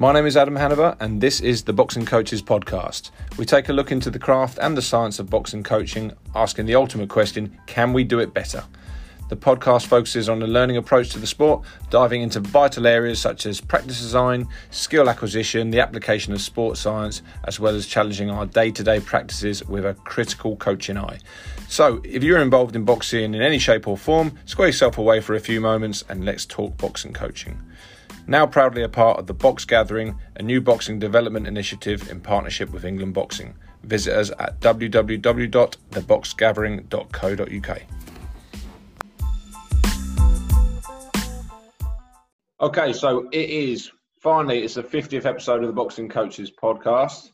My name is Adam Hanover, and this is the Boxing Coaches Podcast. We take a look into the craft and the science of boxing coaching, asking the ultimate question can we do it better? The podcast focuses on a learning approach to the sport, diving into vital areas such as practice design, skill acquisition, the application of sports science, as well as challenging our day to day practices with a critical coaching eye. So, if you're involved in boxing in any shape or form, square yourself away for a few moments and let's talk boxing coaching now proudly a part of the Box Gathering, a new boxing development initiative in partnership with England Boxing. Visit us at www.theboxgathering.co.uk. Okay, so it is finally it's the 50th episode of the Boxing Coaches podcast.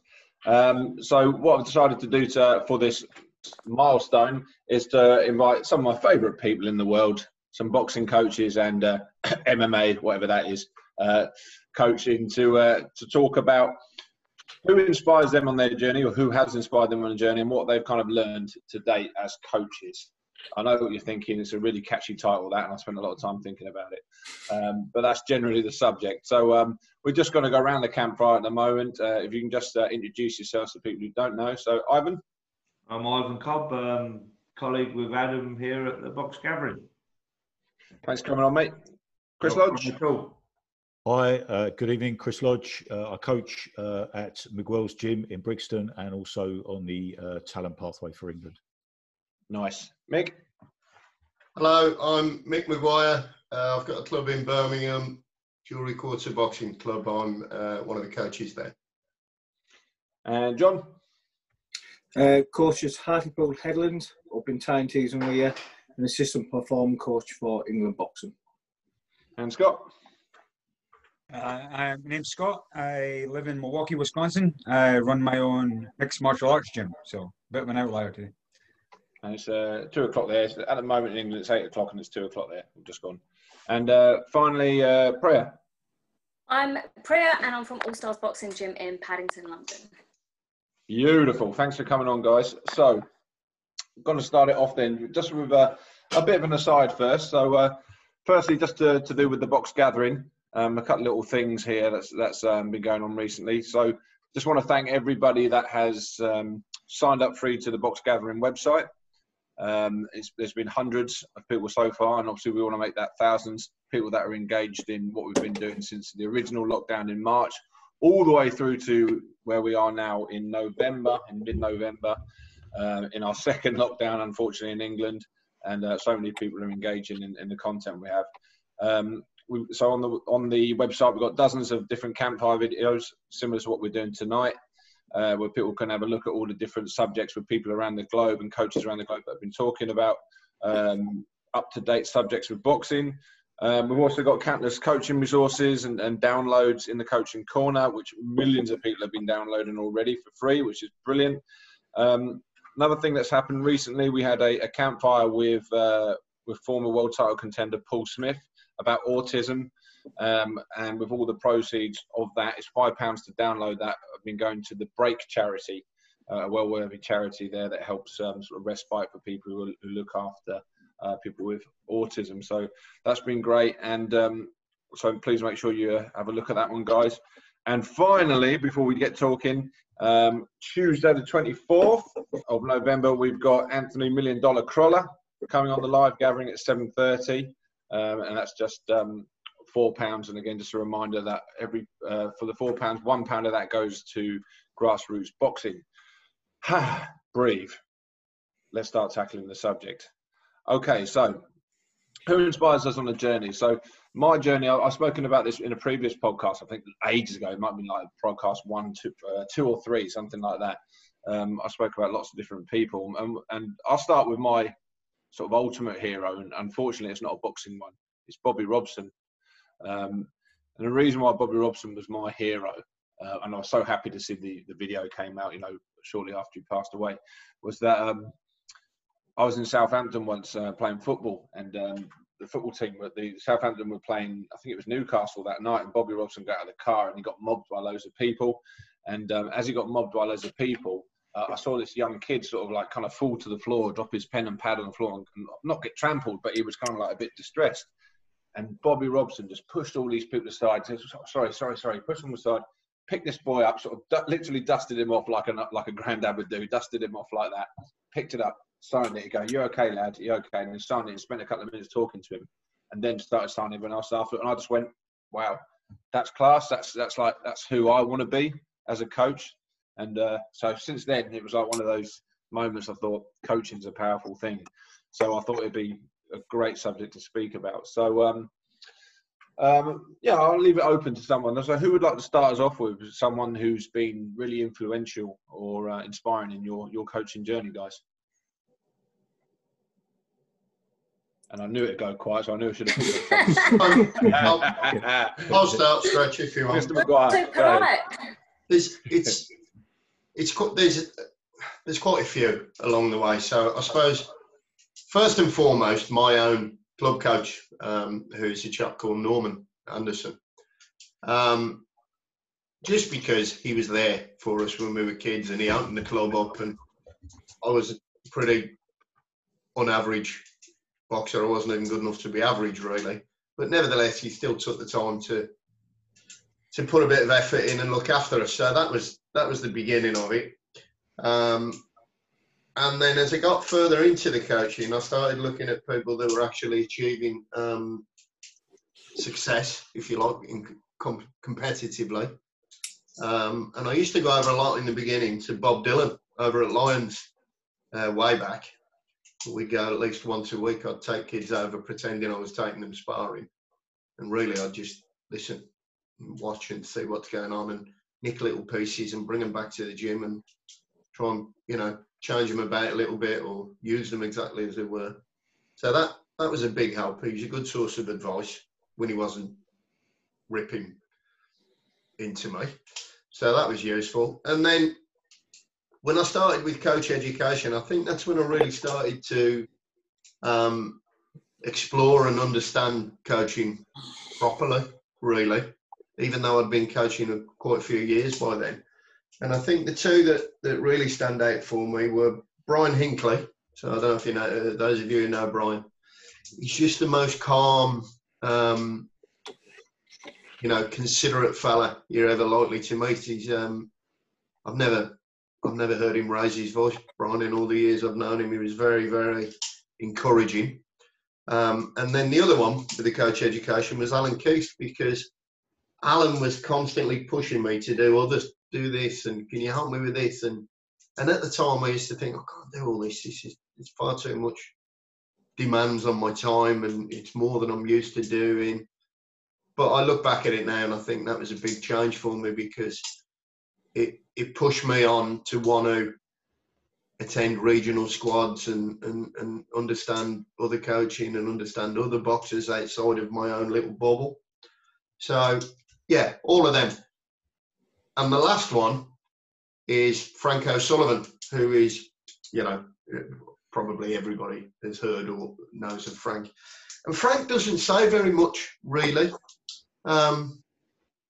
Um, so what I've decided to do to, for this milestone is to invite some of my favourite people in the world, some boxing coaches and uh, MMA, whatever that is, uh, coaching to uh, to talk about who inspires them on their journey or who has inspired them on a journey and what they've kind of learned to date as coaches. I know what you're thinking. It's a really catchy title, that, and I spent a lot of time thinking about it. Um, but that's generally the subject. So um, we're just going to go around the campfire at the moment. Uh, if you can just uh, introduce yourselves to people who don't know. So, Ivan. I'm Ivan Cobb, um, colleague with Adam here at the Box Gathering. Thanks for coming on, mate. Chris Lodge. Cool. Hi, uh, good evening. Chris Lodge. Uh, I coach uh, at Miguel's Gym in Brixton and also on the uh, talent pathway for England. Nice. Mick? Hello, I'm Mick Maguire. Uh, I've got a club in Birmingham, Jewellery Quarter Boxing Club. I'm uh, one of the coaches there. And John? coach at Hartlepool Headland up in Tyne and Wear, an assistant perform coach for England Boxing. And Scott? Uh, my name's Scott. I live in Milwaukee, Wisconsin. I run my own mixed martial arts gym, so a bit of an outlier today. And it's uh, two o'clock there. At the moment in England, it's eight o'clock, and it's two o'clock there. We've just gone. And uh, finally, uh, Preya. I'm Preya, and I'm from All Stars Boxing Gym in Paddington, London. Beautiful. Thanks for coming on, guys. So, I'm going to start it off then, just with a, a bit of an aside first. So, uh, firstly, just to, to do with the box gathering. Um, a couple of little things here that's that's um, been going on recently. So just want to thank everybody that has um, signed up free to the Box Gathering website. Um, there's been hundreds of people so far, and obviously we want to make that thousands people that are engaged in what we've been doing since the original lockdown in March, all the way through to where we are now in November, in mid-November, uh, in our second lockdown, unfortunately in England, and uh, so many people are engaging in, in the content we have. Um, we, so on the on the website we've got dozens of different campfire videos similar to what we're doing tonight uh, where people can have a look at all the different subjects with people around the globe and coaches around the globe that have been talking about um, up to date subjects with boxing. Um, we've also got countless coaching resources and, and, downloads in the coaching corner which millions of people have been downloading already for free which is brilliant. Um, another thing that's happened recently we had a, a campfire with uh, with former world title contender paul smith about autism. Um, and with all the proceeds of that, it's five pounds to download that. I've been going to the Break charity, uh, a well-worthy charity there that helps um, sort of respite for people who, who look after uh, people with autism. So that's been great. And um, so please make sure you uh, have a look at that one, guys. And finally, before we get talking, um, Tuesday the 24th of November, we've got Anthony Million Dollar Crolla coming on the live gathering at 7.30 um, and that's just um, four pounds. And again, just a reminder that every uh, for the four pounds, one pound of that goes to grassroots boxing. Ha! Breathe. Let's start tackling the subject. Okay, so who inspires us on the journey? So my journey, I, have spoken about this in a previous podcast. I think ages ago. It might be like podcast one, two, uh, two or three, something like that. Um, I spoke about lots of different people, and, and I'll start with my sort of ultimate hero, and unfortunately, it's not a boxing one. It's Bobby Robson, um, and the reason why Bobby Robson was my hero, uh, and I was so happy to see the the video came out, you know, shortly after he passed away, was that um, I was in Southampton once uh, playing football, and um, the football team, the Southampton were playing, I think it was Newcastle that night, and Bobby Robson got out of the car and he got mobbed by loads of people. And um, as he got mobbed by loads of people, uh, I saw this young kid sort of like kind of fall to the floor, drop his pen and pad on the floor, and not get trampled, but he was kind of like a bit distressed. And Bobby Robson just pushed all these people aside. Said, sorry, sorry, sorry. Pushed them aside. Picked this boy up, sort of du- literally dusted him off like a like a granddad would do. Dusted him off like that. Picked it up, signed it. He go, "You're okay, lad. You're okay." And then signed it. and Spent a couple of minutes talking to him, and then started signing everyone else after. And I just went, "Wow, that's class. That's that's like that's who I want to be as a coach." And uh, so since then, it was like one of those moments. I thought coaching's a powerful thing. So I thought it'd be a great subject to speak about. So um, um, yeah, I'll leave it open to someone. So who would like to start us off with? Someone who's been really influential or uh, inspiring in your your coaching journey, guys. And I knew it'd go quiet, so I knew I should have. I'll, I'll start stretch if you want. Mr. Maguire. so go ahead. it's it's there's there's quite a few along the way. So I suppose first and foremost, my own club coach, um, who's a chap called Norman Anderson. Um, just because he was there for us when we were kids and he opened the club up and I was a pretty unaverage boxer. I wasn't even good enough to be average really. But nevertheless he still took the time to to put a bit of effort in and look after us. So that was that was the beginning of it. Um, and then as I got further into the coaching, I started looking at people that were actually achieving um, success, if you like, in com- competitively. Um, and I used to go over a lot in the beginning to Bob Dylan over at Lions uh, way back. We'd go at least once a week. I'd take kids over pretending I was taking them sparring. And really, I'd just listen and watch and see what's going on and nick little pieces and bring them back to the gym and try and, you know, change them about a little bit or use them exactly as they were. So that that was a big help. He was a good source of advice when he wasn't ripping into me. So that was useful. And then when I started with coach education, I think that's when I really started to um, explore and understand coaching properly, really, even though I'd been coaching quite a few years by then. And I think the two that, that really stand out for me were Brian Hinkley. So I don't know if you know, uh, those of you who know Brian, he's just the most calm, um, you know, considerate fella you're ever likely to meet. He's, um, I've never, I've never heard him raise his voice. Brian, in all the years I've known him, he was very, very encouraging. Um, and then the other one with the coach education was Alan Keith because Alan was constantly pushing me to do others do this and can you help me with this and and at the time I used to think I can't do all this. This is it's far too much demands on my time and it's more than I'm used to doing. But I look back at it now and I think that was a big change for me because it it pushed me on to want to attend regional squads and, and, and understand other coaching and understand other boxers outside of my own little bubble. So yeah, all of them. And the last one is Frank O'Sullivan, who is, you know, probably everybody has heard or knows of Frank. And Frank doesn't say very much, really. Um,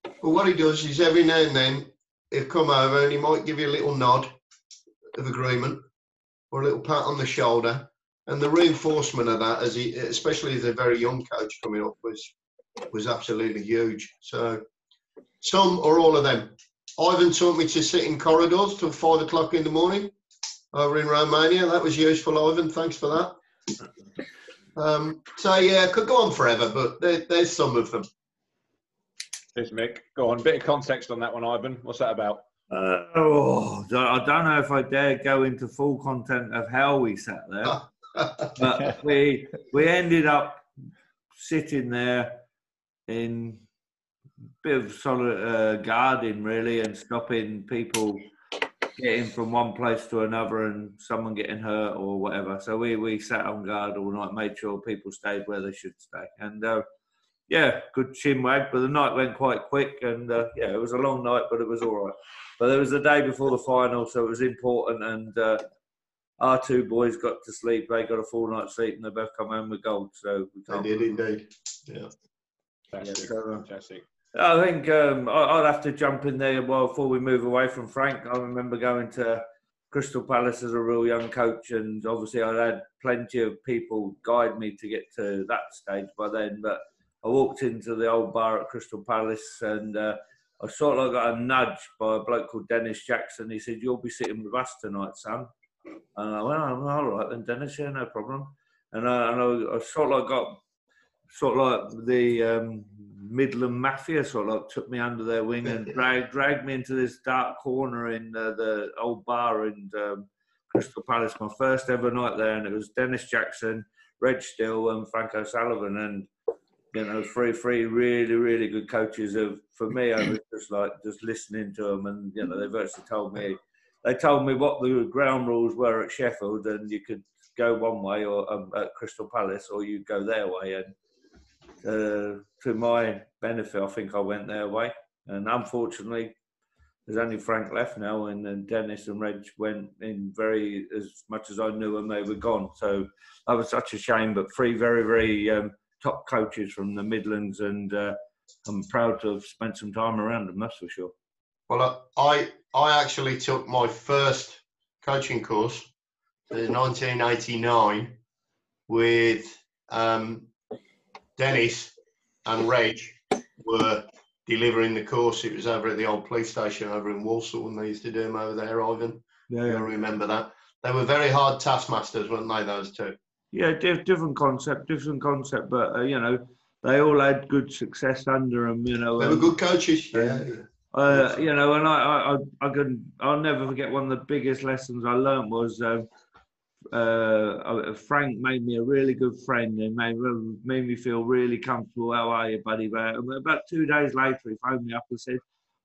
but what he does is every now and then he'll come over and he might give you a little nod of agreement or a little pat on the shoulder. And the reinforcement of that, as he, especially as a very young coach coming up, was was absolutely huge. So some or all of them. Ivan taught me to sit in corridors till five o'clock in the morning over in Romania. That was useful, Ivan. Thanks for that. Um, so yeah, could go on forever, but there, there's some of them. Cheers, Mick. Go on, bit of context on that one, Ivan. What's that about? Uh, oh, I don't know if I dare go into full content of how we sat there, but we we ended up sitting there in a bit of solid uh, guarding really and stopping people getting from one place to another and someone getting hurt or whatever. So we, we sat on guard all night, made sure people stayed where they should stay. And uh, yeah, good chin wag, but the night went quite quick. And uh, yeah, it was a long night, but it was all right. But it was the day before the final, so it was important. And uh, our two boys got to sleep. They got a full night's sleep and they both come home with gold. So we They can't did indeed. Yeah. Fantastic. so, uh, Fantastic. I think um, I- I'd have to jump in there. Well, before we move away from Frank, I remember going to Crystal Palace as a real young coach, and obviously I'd had plenty of people guide me to get to that stage by then. But I walked into the old bar at Crystal Palace and uh, I sort of got a nudge by a bloke called Dennis Jackson. He said, "You'll be sitting with us tonight, Sam." And I went, oh, "All right then, Dennis. Yeah, no problem." And I, and I, I sort of got sort of like the um, Midland Mafia sort of like took me under their wing and dragged dragged me into this dark corner in uh, the old bar in um, Crystal Palace. My first ever night there, and it was Dennis Jackson, Reg Still, and Frank O'Sullivan, and you know, three three really really good coaches. Of for me, I was just like just listening to them, and you know, they virtually told me they told me what the ground rules were at Sheffield, and you could go one way or um, at Crystal Palace, or you go their way, and uh, to my benefit, I think I went their way. And unfortunately, there's only Frank left now, and, then Dennis and Reg went in very as much as I knew them, they were gone. So that was such a shame. But three very, very um, top coaches from the Midlands, and uh, I'm proud to have spent some time around them. That's for sure. Well, I I actually took my first coaching course in 1989 with um, Dennis and Reg were delivering the course. It was over at the old police station over in Walsall, and they used to do them over there, Ivan. Yeah, I remember that. They were very hard taskmasters, weren't they, those two? Yeah, different concept, different concept, but uh, you know, they all had good success under them. You know, they were good coaches. Yeah. Uh, you know, and I, I, I can, I'll never forget one of the biggest lessons I learned was um, uh, Frank made me a really good friend and made, made me feel really comfortable. How are you, buddy? But about two days later, he phoned me up and said,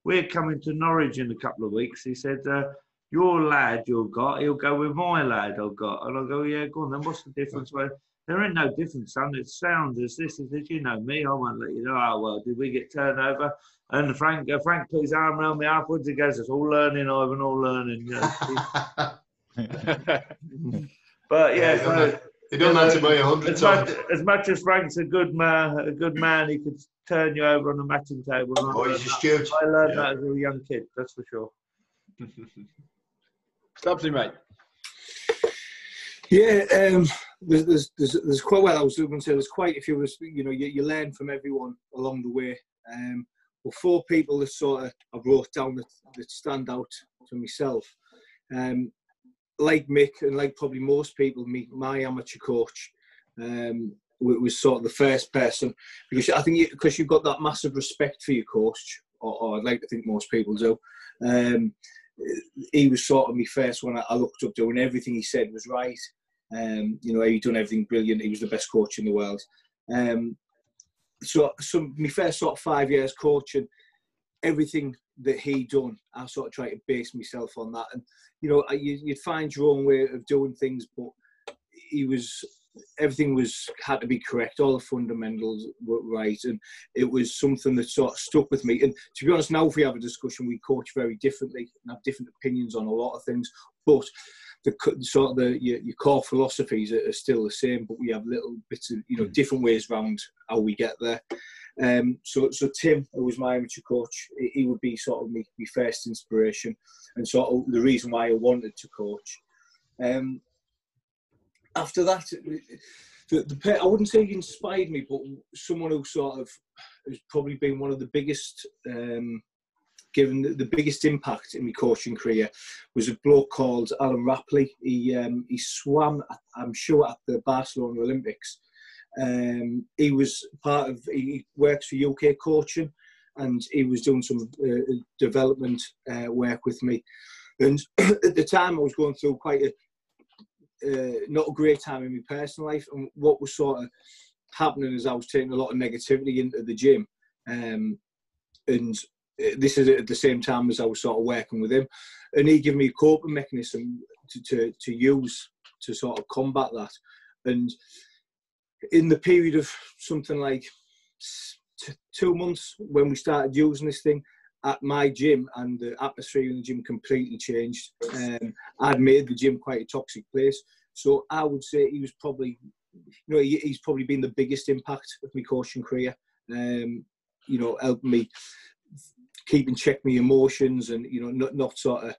We're coming to Norwich in a couple of weeks. He said, uh, Your lad you've got, he'll go with my lad I've got. And I go, Yeah, go on then. What's the difference? Well, there ain't no difference, son. It sounds as this is, did you know me? I won't let you know. Oh, well, did we get turned over? And Frank, uh, Frank put his arm around me afterwards. He goes, It's all learning, Ivan, all learning. but yeah, yeah so, he done that to me a hundred times. Much, as much as Frank's a good man, a good man, he could turn you over on the matching table. Oh, he's a steward. I learned yeah. that as a young kid, that's for sure. Stubbsy, mate. Yeah, um, there's, there's, there's, there's, quite well. I was going to say there's quite a few. You know, you, you learn from everyone along the way. Um, well, four people that sort of I wrote down that, that stand out to myself. Um, like Mick and like probably most people, me, my amateur coach um, was sort of the first person because I think because you, have got that massive respect for your coach, or, or, I'd like to think most people do. Um, he was sort of my first one I looked up to, and everything he said was right. Um, you know, he'd done everything brilliant. He was the best coach in the world. Um, so, so my first sort of five years coaching, everything that he done, I sort of try to base myself on that. And you know, you, would find your own way of doing things, but he was everything was had to be correct. All the fundamentals were right, and it was something that sort of stuck with me. And to be honest, now if we have a discussion, we coach very differently and have different opinions on a lot of things, but the sort of the your, your core philosophies are, are, still the same, but we have little bits of you know mm. different ways around how we get there. Um, so, so Tim, who was my amateur coach, he would be sort of my, my first inspiration and sort of the reason why I wanted to coach. Um, after that, the, the I wouldn't say he inspired me, but someone who sort of has probably been one of the biggest, um, given the, the, biggest impact in my coaching career, was a bloke called Alan Rapley. He um, he swam, I'm sure, at the Barcelona Olympics um, he was part of, he works for UK coaching and he was doing some uh, development uh, work with me. And at the time, I was going through quite a uh, not a great time in my personal life. And what was sort of happening is I was taking a lot of negativity into the gym. Um, and uh, this is at the same time as I was sort of working with him. And he gave me a coping mechanism to, to, to use to sort of combat that. And in the period of something like t- two months when we started using this thing at my gym and the atmosphere in the gym completely changed. Um, I'd made the gym quite a toxic place. So I would say he was probably, you know, he, he's probably been the biggest impact of my coaching career. Um, you know, helping me keep in check my emotions and you know not not sort of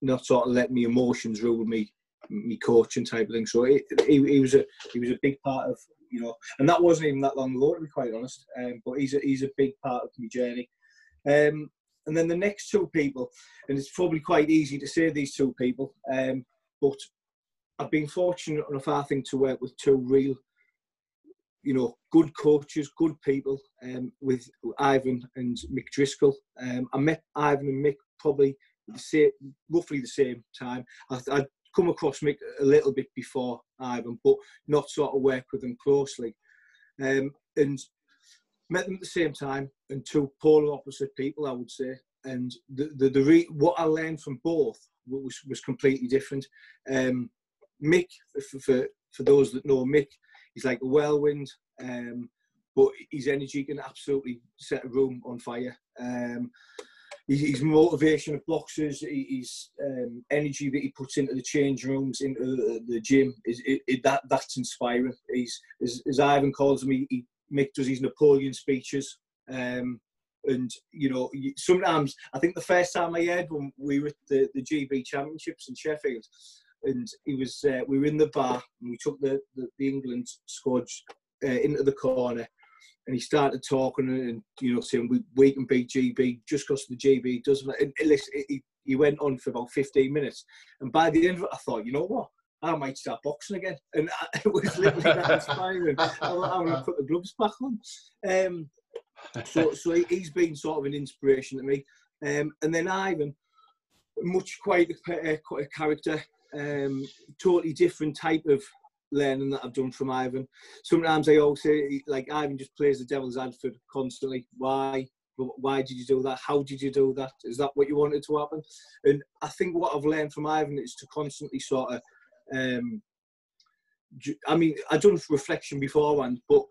not sort of let me emotions rule me me coaching type of thing. So he, he, he was a he was a big part of you know, and that wasn't even that long ago to be quite honest. Um, but he's a, he's a big part of my journey. Um, and then the next two people, and it's probably quite easy to say these two people, um, but I've been fortunate enough, I think, to work with two real, you know, good coaches, good people, um, with Ivan and Mick Driscoll. Um, I met Ivan and Mick probably the same, roughly the same time. I, I'd come across Mick a little bit before Ivan, but not sort of work with them closely. Um, and met them at the same time, and two polar opposite people, I would say. And the the, the re- what I learned from both was was completely different. Um, Mick, for, for for those that know Mick, he's like a whirlwind, um, but his energy can absolutely set a room on fire. Um, his motivation of boxers, his um, energy that he puts into the change rooms, into the gym, is it, it, that that's inspiring. He's as, as Ivan calls him, he, he Mick does his Napoleon speeches. Um, and you know, sometimes I think the first time I heard when we were at the, the GB Championships in Sheffield, and he was uh, we were in the bar and we took the the, the England squad uh, into the corner, and he started talking and you know saying we, we can beat GB just because the GB doesn't. And, listen, he, he went on for about 15 minutes, and by the end of it, I thought, you know what, I might start boxing again. And it was literally that inspiring. I, I want to put the gloves back on. Um, so, so he's been sort of an inspiration to me. Um, and then Ivan, much quite a, quite a character, um, totally different type of learning that I've done from Ivan. Sometimes I always say, like, Ivan just plays the devil's advocate constantly. Why? Why did you do that? How did you do that? Is that what you wanted to happen? And I think what I've learned from Ivan is to constantly sort of um, I mean, I've done reflection beforehand, but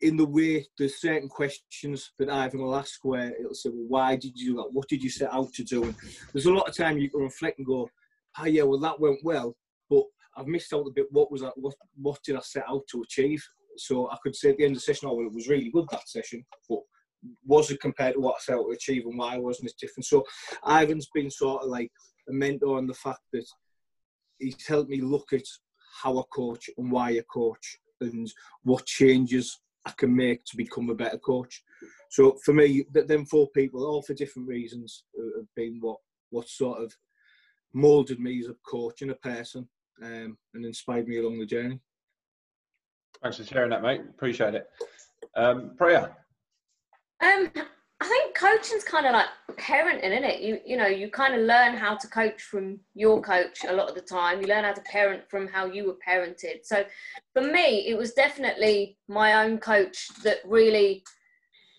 in the way there's certain questions that Ivan will ask where it'll say, well, why did you do that? What did you set out to do? And there's a lot of time you can reflect and go, oh yeah, well that went well, but I've missed out a bit. What was that? What what did I set out to achieve? So I could say at the end of the session, oh well, it was really good that session, but was it compared to what I set out to achieve and why wasn't it different? So Ivan's been sort of like a mentor on the fact that he's helped me look at how I coach and why I coach and what changes I can make to become a better coach. So for me, them four people, all for different reasons, uh, have been what what sort of moulded me as a coach and a person, um, and inspired me along the journey. Thanks for sharing that, mate. Appreciate it. Um, Preya. Um, I think coaching's kind of like parenting, isn't it? You you know, you kind of learn how to coach from your coach a lot of the time. You learn how to parent from how you were parented. So for me, it was definitely my own coach that really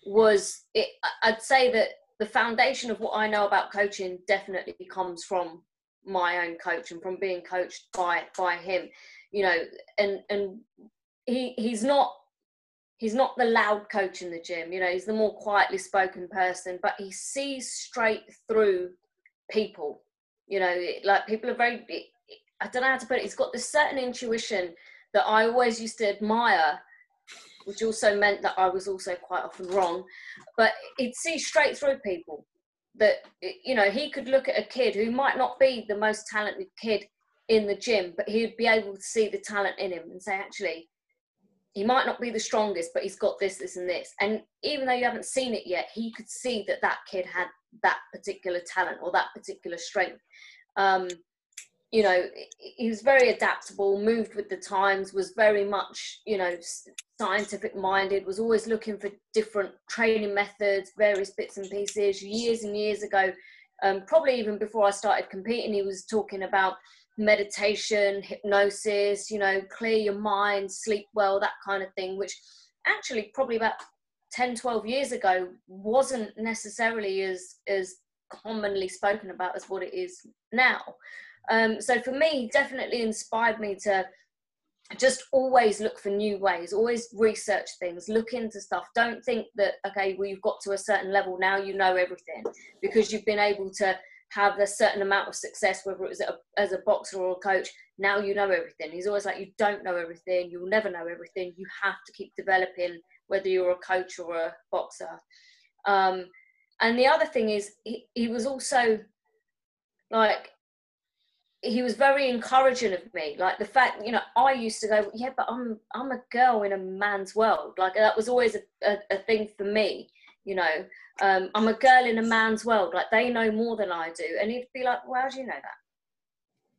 was it I'd say that the foundation of what I know about coaching definitely comes from my own coach and from being coached by by him. You know, and and he he's not he's not the loud coach in the gym you know he's the more quietly spoken person but he sees straight through people you know like people are very i don't know how to put it he's got this certain intuition that i always used to admire which also meant that i was also quite often wrong but he'd see straight through people that you know he could look at a kid who might not be the most talented kid in the gym but he'd be able to see the talent in him and say actually he might not be the strongest, but he's got this, this, and this. And even though you haven't seen it yet, he could see that that kid had that particular talent or that particular strength. Um, you know, he was very adaptable, moved with the times, was very much, you know, scientific minded, was always looking for different training methods, various bits and pieces. Years and years ago, um, probably even before I started competing, he was talking about meditation, hypnosis, you know, clear your mind, sleep well, that kind of thing, which actually probably about 10, 12 years ago wasn't necessarily as, as commonly spoken about as what it is now. Um, so for me, definitely inspired me to just always look for new ways, always research things, look into stuff. Don't think that, okay, well, you've got to a certain level, now you know everything because you've been able to have a certain amount of success, whether it was a, as a boxer or a coach. Now you know everything. He's always like, you don't know everything. You'll never know everything. You have to keep developing, whether you're a coach or a boxer. Um, and the other thing is, he, he was also like, he was very encouraging of me. Like the fact, you know, I used to go, yeah, but I'm I'm a girl in a man's world. Like that was always a, a, a thing for me. You know, um, I'm a girl in a man's world. Like they know more than I do, and he'd be like, well, how do you know that?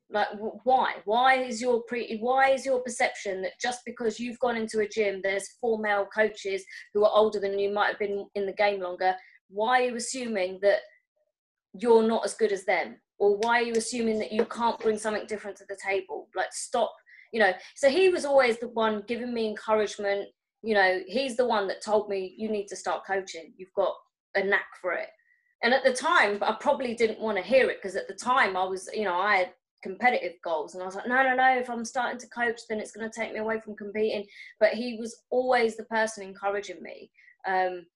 Like why? Why is your pre? Why is your perception that just because you've gone into a gym, there's four male coaches who are older than you, might have been in the game longer. Why are you assuming that you're not as good as them? Or why are you assuming that you can't bring something different to the table? Like stop you know. So he was always the one giving me encouragement you know. He's the one that told me you need to start coaching. You've got a knack for it. And at the time i probably didn't want to hear it because at the time i was you know i had competitive goals and i was like no no no if i'm starting to coach then it's going to take me away from competing. But he was always the person encouraging me um,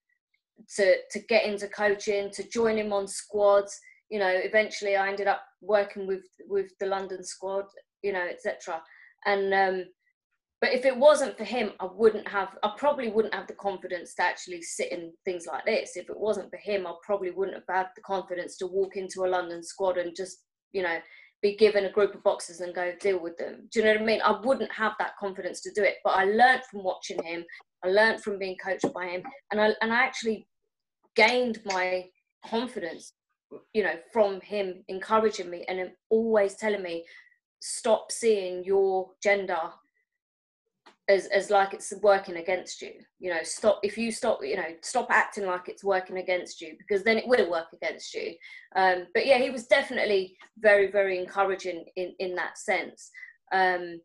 to to get into coaching to join him on squads you know eventually i ended up working with with the london squad you know etc and um but if it wasn't for him i wouldn't have i probably wouldn't have the confidence to actually sit in things like this. If it wasn't for him i probably wouldn't have had the confidence to walk into a london squad and just you know be given a group of boxes and go deal with them. Do you know what i mean? I wouldn't have that confidence to do it but i learned from watching him. I learned from being coached by him. And i and i actually gained my confidence you know, from him encouraging me and always telling me, stop seeing your gender as, as like it's working against you. You know, stop if you stop, you know, stop acting like it's working against you because then it will work against you. Um, but yeah, he was definitely very, very encouraging in in that sense. Um,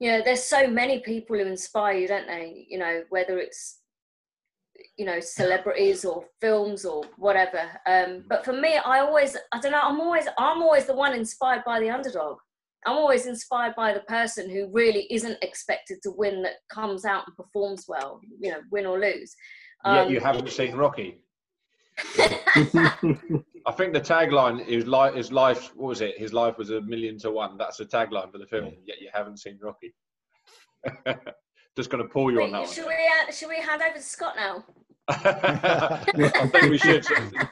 you know, there's so many people who inspire you, don't they? You know, whether it's you know celebrities or films or whatever um, but for me i always i don't know i'm always i'm always the one inspired by the underdog i'm always inspired by the person who really isn't expected to win that comes out and performs well you know win or lose um, yet you haven't seen rocky I think the tagline is life. His life, what was it? His life was a million to one. That's the tagline for the film. Yet you haven't seen Rocky. just going to pull you Wait, on that should one. We, uh, should we hand over to Scott now? I think we should.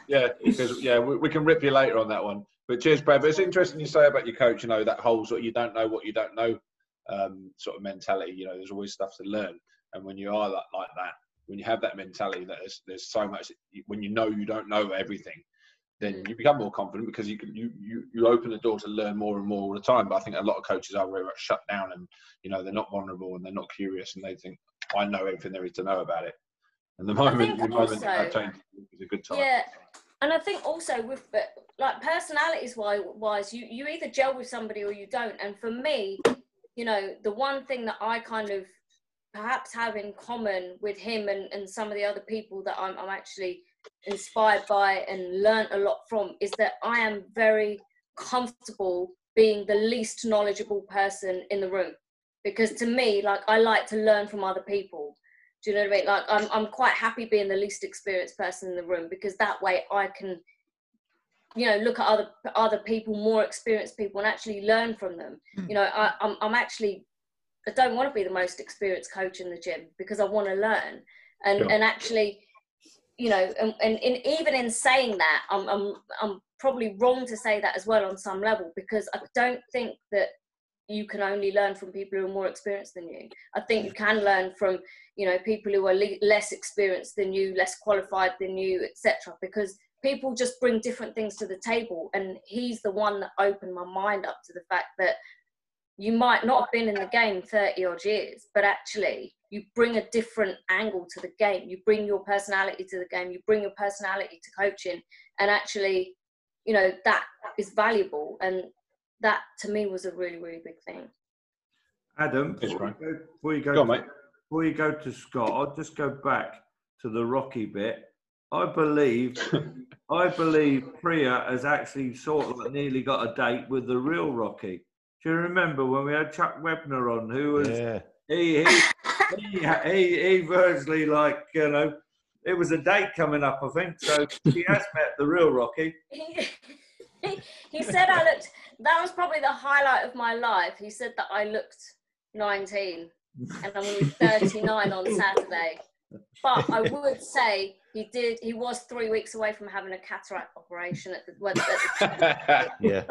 Yeah, because yeah, we, we, can rip you later on that one. But cheers, Brad. But it's interesting you say about your coach. You know that whole sort of you don't know what you don't know um, sort of mentality. You know, there's always stuff to learn, and when you are like, like that, when you have that mentality that there's, there's so much. When you know you don't know everything, then you become more confident because you can you, you you open the door to learn more and more all the time. But I think a lot of coaches are very much shut down and you know they're not vulnerable and they're not curious and they think I know everything there is to know about it. And the moment the moment that changes is a good time. Yeah, and I think also with like personalities wise, you you either gel with somebody or you don't. And for me, you know, the one thing that I kind of perhaps have in common with him and, and some of the other people that I'm, I'm actually inspired by and learned a lot from is that I am very comfortable being the least knowledgeable person in the room. Because to me like I like to learn from other people. Do you know what I mean? Like I'm I'm quite happy being the least experienced person in the room because that way I can you know look at other other people more experienced people and actually learn from them. Mm. you know I, I'm, I'm actually I don't want to be the most experienced coach in the gym because I want to learn. And sure. and actually you know, and, and in, even in saying that, I'm, I'm, I'm probably wrong to say that as well on some level because I don't think that you can only learn from people who are more experienced than you. I think you can learn from, you know, people who are le- less experienced than you, less qualified than you, etc. Because people just bring different things to the table, and he's the one that opened my mind up to the fact that you might not have been in the game 30 odd years, but actually you bring a different angle to the game. You bring your personality to the game. You bring your personality to coaching, and actually, you know that is valuable. And that to me was a really, really big thing. Adam, before you go, before you go, go to, before you go to Scott, I'll just go back to the Rocky bit. I believe, I believe Preya has actually sort of nearly got a date with the real Rocky. Do you remember when we had Chuck Wepner on, who was yeah. he, he, he, he, he virtually like you know, it was a date coming up, I think. So he has met the real Rocky. He, he said I looked. That was probably the highlight of my life. He said that I looked 19, and I'm going to be 39 on Saturday. but I would say he did. He was three weeks away from having a cataract operation at the. Well, at the Yeah.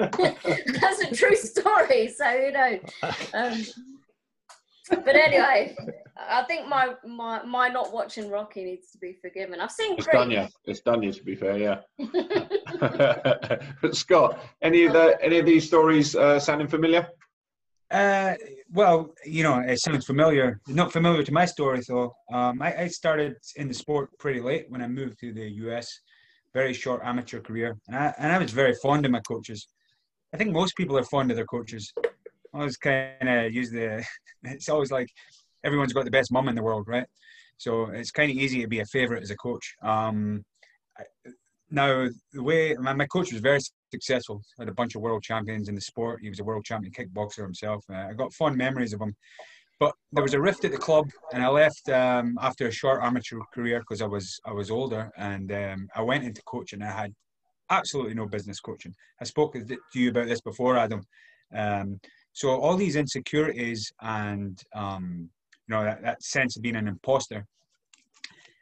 that's a true story. So you know. Um, but anyway, I think my, my my not watching Rocky needs to be forgiven. I've seen It's Creed. done you. It's done you. To be fair, yeah. but Scott, any of the any of these stories uh, sounding familiar? Uh, well, you know, it sounds familiar. Not familiar to my story, though. Um, I, I started in the sport pretty late when I moved to the US. Very short amateur career, and I, and I was very fond of my coaches. I think most people are fond of their coaches. I always kind of use the. It's always like everyone's got the best mum in the world, right? So it's kind of easy to be a favorite as a coach. Um, now the way my, my coach was very successful. Had a bunch of world champions in the sport. He was a world champion kickboxer himself. Uh, I got fond memories of him. But there was a rift at the club, and I left um, after a short amateur career because I was I was older, and um, I went into coaching. I had absolutely no business coaching. I spoke to you about this before, Adam. Um, so all these insecurities and um, you know that, that sense of being an imposter,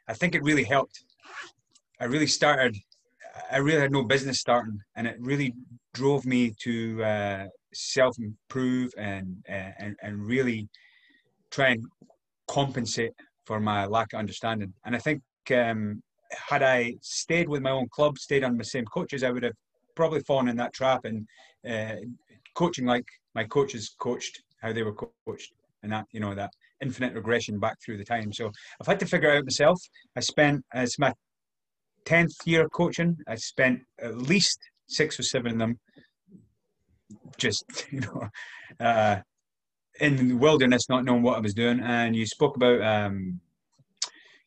I think it really helped. I really started I really had no business starting, and it really drove me to uh, self improve and, and and really try and compensate for my lack of understanding. And I think um, had I stayed with my own club, stayed under the same coaches, I would have probably fallen in that trap and uh, coaching like my coaches coached, how they were coached, and that you know that infinite regression back through the time. So I've had to figure it out myself. I spent it's my tenth year coaching. I spent at least six or seven of them just you know uh, in the wilderness, not knowing what I was doing. And you spoke about um,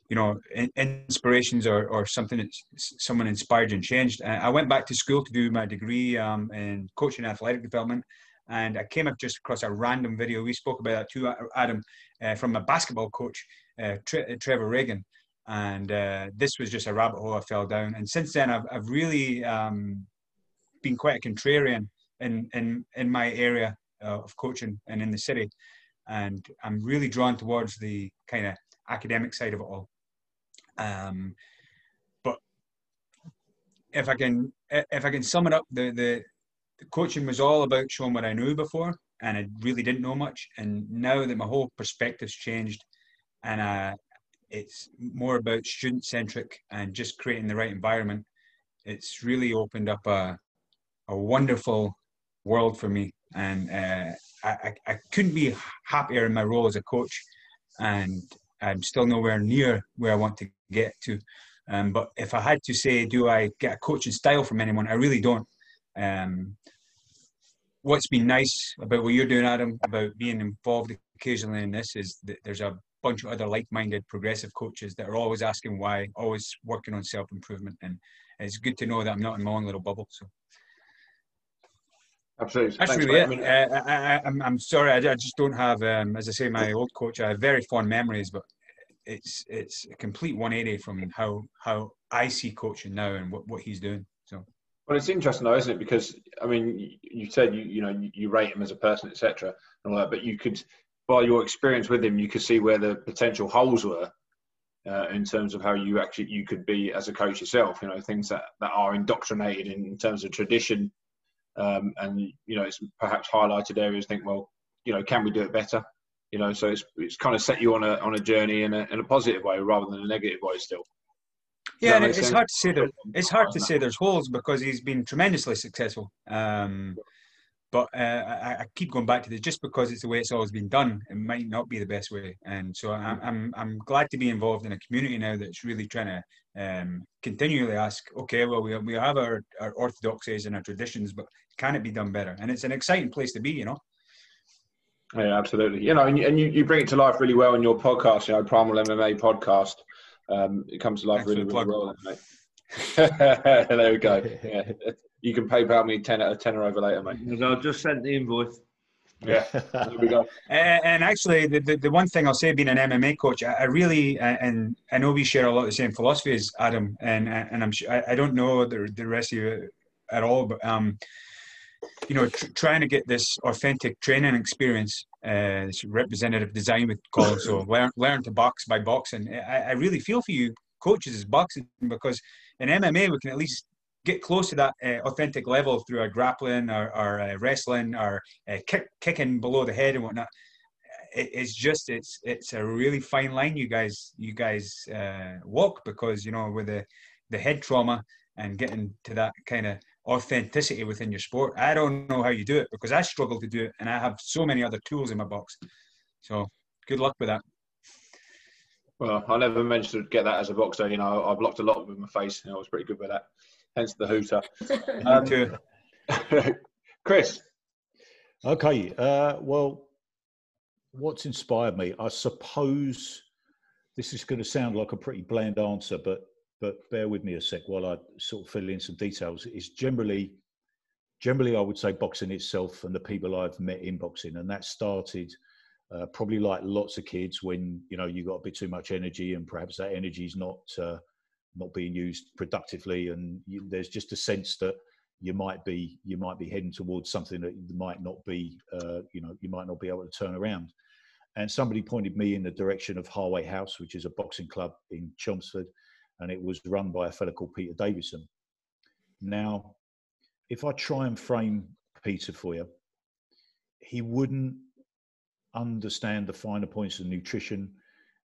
you know in, inspirations or, or something that someone inspired and changed. Uh, I went back to school to do my degree um, in coaching and athletic development. And I came up just across a random video. We spoke about that too, Adam, uh, from a basketball coach, uh, Tre- Trevor Ragan and uh, this was just a rabbit hole I fell down. And since then, I've, I've really um, been quite a contrarian in, in, in my area uh, of coaching and in the city. And I'm really drawn towards the kind of academic side of it all. Um, but if I can, if I can sum it up, the, the, the coaching was all about showing what I knew before, and I really didn't know much. And now that my whole perspective's changed, and I, it's more about student centric and just creating the right environment. It's really opened up a, a wonderful world for me. And uh, I, I couldn't be happier in my role as a coach. And I'm still nowhere near where I want to get to. Um, but if I had to say, do I get a coaching style from anyone? I really don't. Um, what's been nice about what you're doing, Adam, about being involved occasionally in this is that there's a bunch of other like-minded progressive coaches that are always asking why, always working on self-improvement, and it's good to know that I'm not in my own little bubble. So. Absolutely. That's Thanks, really it. mate. I mean, Uh, I, I, I'm, sorry, I, I just don't have, um, as I say, my old coach. I have very fond memories, but it's it's a complete 180 from how how I see coaching now and what, what he's doing. So Well, it's interesting though, isn't it? Because I mean, you, you said you you know you, you rate him as a person, etc. And all that, but you could, by your experience with him, you could see where the potential holes were uh, in terms of how you actually you could be as a coach yourself. You know, things that that are indoctrinated in, in terms of tradition, um, and you know, it's perhaps highlighted areas. Think, well, you know, can we do it better? You know, so it's it's kind of set you on a on a journey in a in a positive way rather than a negative way. Still. Does yeah, and it's sense? hard to say that it's hard to say there's holes because he's been tremendously successful. Um, but uh, I, I keep going back to this just because it's the way it's always been done. It might not be the best way, and so I'm I'm, I'm glad to be involved in a community now that's really trying to um, continually ask, okay, well we we have our, our orthodoxies and our traditions, but can it be done better? And it's an exciting place to be, you know. Yeah, absolutely. You know, and you, and you, you bring it to life really well in your podcast, you know, Primal MMA podcast. Um, it comes to life Thanks really, really well. Mate. there we go. Yeah. You can PayPal me ten a tenner over later, mate. And I just sent the invoice. Yeah, there we go. And actually, the, the, the one thing I'll say, being an MMA coach, I, I really, uh, and I know we share a lot of the same philosophy as Adam, and and I'm sure, I, I don't know the, the rest of you at all, but um, you know, tr- trying to get this authentic training experience uh, representative design with Colin. So learn learn to box by boxing. I, I really feel for you coaches as boxing because in MMA we can at least get close to that uh, authentic level through a grappling or, or uh, wrestling or uh, kick, kicking below the head and whatnot. It, it's just it's it's a really fine line you guys you guys uh, walk because you know with the the head trauma and getting to that kind of authenticity within your sport. I don't know how you do it because I struggle to do it, and I have so many other tools in my box. So good luck with that. Well, I never managed to get that as a boxer. You know, I blocked a lot with my face. and I was pretty good with that. Hence the hooter. Um, too. Chris. Okay. Uh, well, what's inspired me? I suppose this is going to sound like a pretty bland answer, but but bear with me a sec while I sort of fill in some details. Is generally, generally, I would say boxing itself and the people I've met in boxing, and that started uh, probably like lots of kids when you know you got a bit too much energy and perhaps that energy is not uh, not being used productively, and you, there's just a sense that you might be you might be heading towards something that might not be uh, you know you might not be able to turn around. And somebody pointed me in the direction of Harway House, which is a boxing club in Chelmsford and it was run by a fellow called Peter Davison. Now, if I try and frame Peter for you, he wouldn't understand the finer points of nutrition.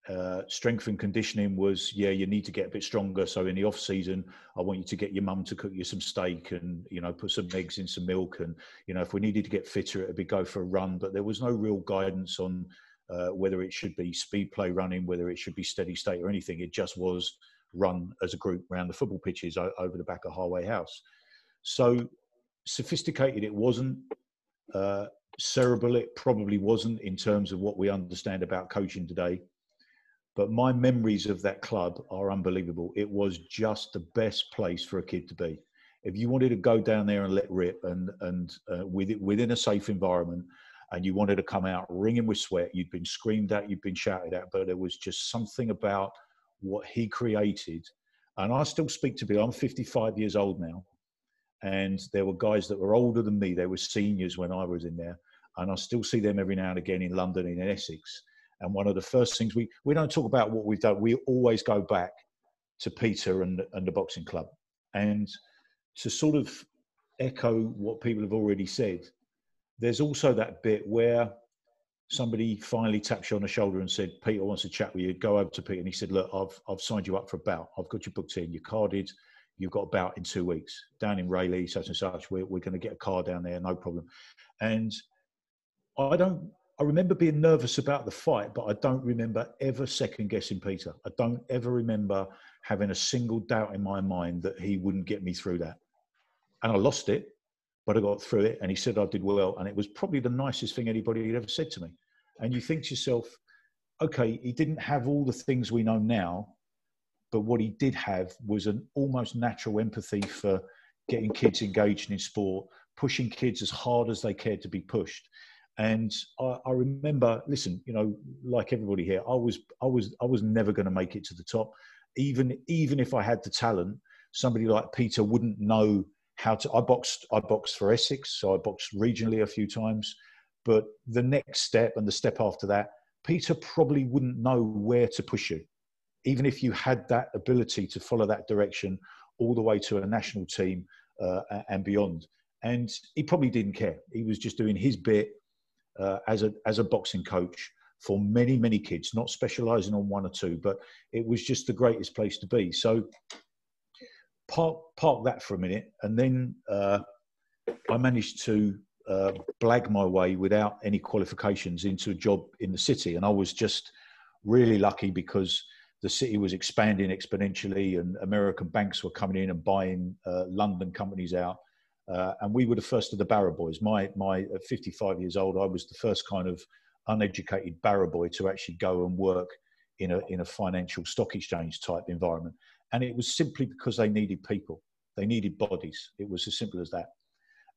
Uh, strength and conditioning was, yeah, you need to get a bit stronger. So in the off season, I want you to get your mum to cook you some steak and you know put some eggs in some milk. And you know if we needed to get fitter, it'd be go for a run. But there was no real guidance on uh, whether it should be speed play running, whether it should be steady state or anything. It just was run as a group around the football pitches over the back of highway House. So sophisticated it wasn't. Uh, cerebral it probably wasn't in terms of what we understand about coaching today. But my memories of that club are unbelievable. It was just the best place for a kid to be. If you wanted to go down there and let rip and and uh, within a safe environment, and you wanted to come out ringing with sweat, you'd been screamed at, you'd been shouted at, but there was just something about what he created. And I still speak to people. I'm 55 years old now, and there were guys that were older than me. They were seniors when I was in there, and I still see them every now and again in London and in Essex. And one of the first things we we don't talk about what we've done. We always go back to Peter and and the boxing club, and to sort of echo what people have already said. There's also that bit where somebody finally taps you on the shoulder and said, Peter wants to chat with you. Go over to Peter. And he said, Look, I've, I've signed you up for a bout. I've got you booked in. You're carded. You've got a bout in two weeks down in Rayleigh, such and such. We're, we're going to get a car down there, no problem. And I don't, I remember being nervous about the fight, but I don't remember ever second guessing Peter. I don't ever remember having a single doubt in my mind that he wouldn't get me through that. And I lost it but I got through it and he said I did well. And it was probably the nicest thing anybody had ever said to me. And you think to yourself, okay, he didn't have all the things we know now, but what he did have was an almost natural empathy for getting kids engaged in sport, pushing kids as hard as they cared to be pushed. And I, I remember, listen, you know, like everybody here, I was, I was, I was never going to make it to the top. Even, even if I had the talent, somebody like Peter wouldn't know how to. I boxed. I boxed for Essex, so I boxed regionally a few times. But the next step and the step after that, Peter probably wouldn't know where to push you, even if you had that ability to follow that direction all the way to a national team uh, and beyond. And he probably didn't care. He was just doing his bit uh, as a as a boxing coach for many many kids, not specialising on one or two, but it was just the greatest place to be. So park park that for a minute, and then uh, I managed to uh, blag my way without any qualifications into a job in the city, and I was just really lucky because the city was expanding exponentially, and American banks were coming in and buying uh, London companies out. Uh, and we were the first of the barrow boys. My my at 55 years old, I was the first kind of uneducated barrow boy to actually go and work in a in a financial stock exchange type environment. And it was simply because they needed people, they needed bodies. It was as simple as that.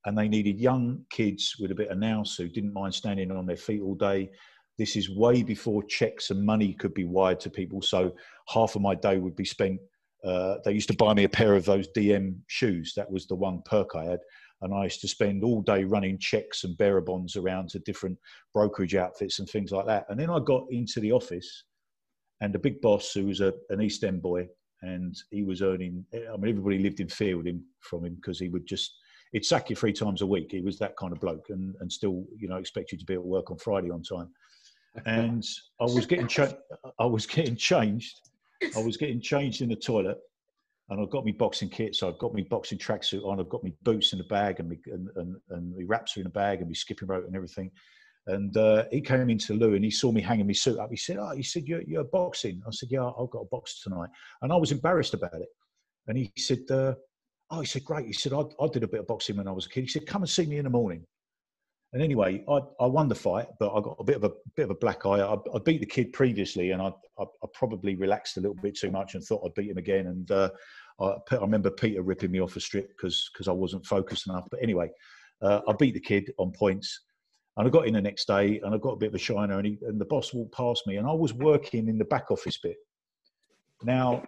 And they needed young kids with a bit of nous who didn't mind standing on their feet all day. This is way before checks and money could be wired to people. So half of my day would be spent. Uh, they used to buy me a pair of those DM shoes. That was the one perk I had. and I used to spend all day running checks and bearer bonds around to different brokerage outfits and things like that. And then I got into the office, and the big boss, who was a, an East End boy, and he was earning. I mean, everybody lived in fear with him from him because he would just he'd sack you three times a week. He was that kind of bloke, and and still, you know, expect you to be at work on Friday on time. And I was getting cha- I was getting changed. I was getting changed in the toilet, and I've got my boxing kit. So I've got my boxing tracksuit on. I've got my boots in a bag, and my and, and, and my wraps are in a bag, and my skipping rope and everything. And uh, he came into loo and he saw me hanging my suit up. He said, "Oh, he said you're, you're boxing." I said, "Yeah, I've got a box tonight," and I was embarrassed about it. And he said, uh, "Oh, he said, great." He said, I, "I did a bit of boxing when I was a kid." He said, "Come and see me in the morning." And anyway, I, I won the fight, but I got a bit of a bit of a black eye. I, I beat the kid previously, and I, I, I, probably relaxed a little bit too much and thought I'd beat him again. And uh, I, remember Peter ripping me off a strip because because I wasn't focused enough. But anyway, uh, I beat the kid on points, and I got in the next day, and I got a bit of a shiner, and, he, and the boss walked past me, and I was working in the back office bit. Now,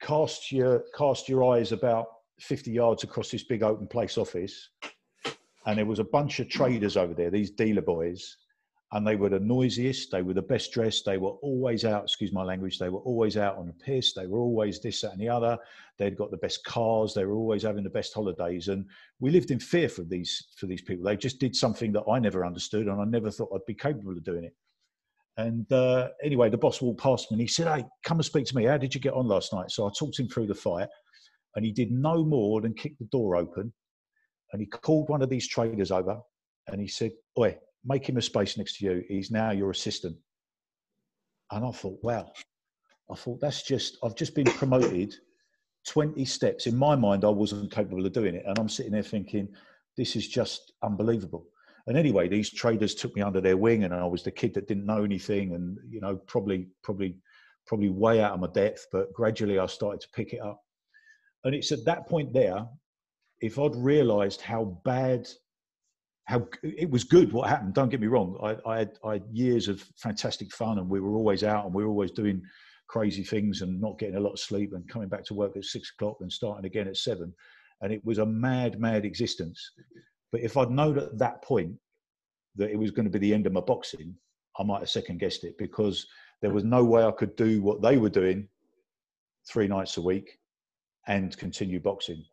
cast your cast your eyes about 50 yards across this big open place office and there was a bunch of traders over there, these dealer boys, and they were the noisiest, they were the best dressed, they were always out, excuse my language, they were always out on the piss, they were always this, that, and the other. They'd got the best cars, they were always having the best holidays. And we lived in fear for these for these people. They just did something that I never understood and I never thought I'd be capable of doing it. And uh, anyway, the boss walked past me and he said, Hey, come and speak to me. How did you get on last night? So I talked him through the fight and he did no more than kick the door open and he called one of these traders over and he said, Oi, make him a space next to you. He's now your assistant. And I thought, wow. I thought, that's just, I've just been promoted 20 steps. In my mind, I wasn't capable of doing it. And I'm sitting there thinking, this is just unbelievable. And anyway, these traders took me under their wing and I was the kid that didn't know anything and, you know, probably, probably, probably way out of my depth, but gradually I started to pick it up. And it's at that point there if I'd realised how bad, how it was good what happened. Don't get me wrong. I, I, had, I had years of fantastic fun, and we were always out, and we were always doing crazy things, and not getting a lot of sleep, and coming back to work at six o'clock, and starting again at seven, and it was a mad, mad existence. But if I'd known at that point that it was going to be the end of my boxing, I might have second guessed it because there was no way I could do what they were doing three nights a week and continue boxing.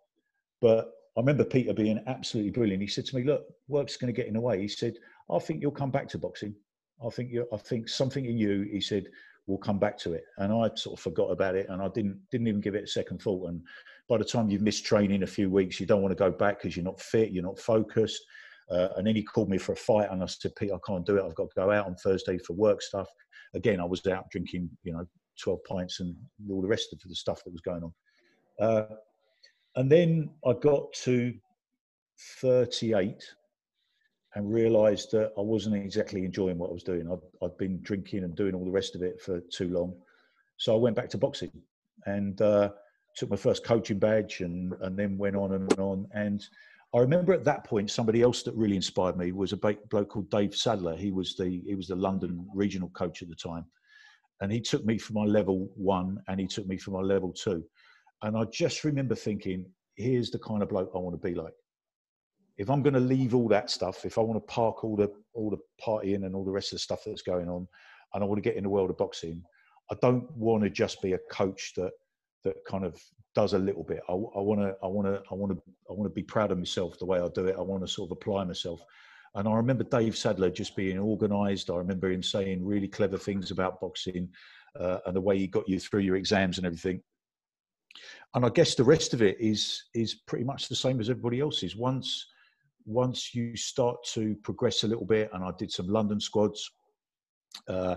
But I remember Peter being absolutely brilliant. He said to me, "Look, work's going to get in the way." He said, "I think you'll come back to boxing. I think you I think something in you." He said, "will come back to it." And I sort of forgot about it, and I didn't didn't even give it a second thought. And by the time you've missed training a few weeks, you don't want to go back because you're not fit, you're not focused. Uh, and then he called me for a fight, and I said, "Pete, I can't do it. I've got to go out on Thursday for work stuff." Again, I was out drinking, you know, 12 pints and all the rest of the stuff that was going on. Uh, and then I got to 38 and realized that I wasn't exactly enjoying what I was doing. I'd, I'd been drinking and doing all the rest of it for too long. So I went back to boxing and uh, took my first coaching badge and, and then went on and on. And I remember at that point, somebody else that really inspired me was a bloke called Dave Sadler. He was the, he was the London regional coach at the time. And he took me for my level one and he took me for my level two. And I just remember thinking, here's the kind of bloke I want to be like. If I'm going to leave all that stuff, if I want to park all the all the partying and all the rest of the stuff that's going on, and I want to get in the world of boxing, I don't want to just be a coach that that kind of does a little bit. I, want to I want to I want to I want to be proud of myself the way I do it. I want to sort of apply myself. And I remember Dave Sadler just being organised. I remember him saying really clever things about boxing uh, and the way he got you through your exams and everything and I guess the rest of it is is pretty much the same as everybody else's. Once once you start to progress a little bit, and I did some London squads, uh,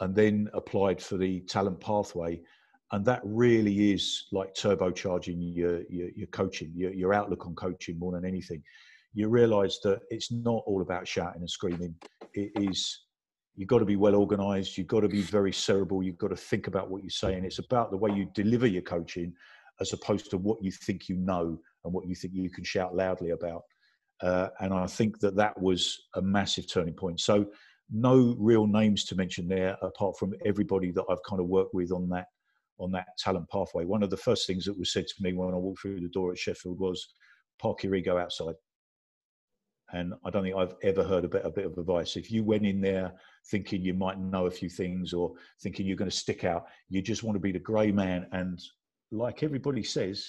and then applied for the talent pathway, and that really is like turbocharging your your, your coaching, your, your outlook on coaching more than anything. You realise that it's not all about shouting and screaming. It is you've got to be well organized you've got to be very cerebral you've got to think about what you say and it's about the way you deliver your coaching as opposed to what you think you know and what you think you can shout loudly about. Uh, and I think that that was a massive turning point. So, no real names to mention there, apart from everybody that I've kind of worked with on that on that talent pathway. One of the first things that was said to me when I walked through the door at Sheffield was, "Park your ego outside." And I don't think I've ever heard a better bit of advice. If you went in there thinking you might know a few things or thinking you're going to stick out, you just want to be the grey man. And like everybody says,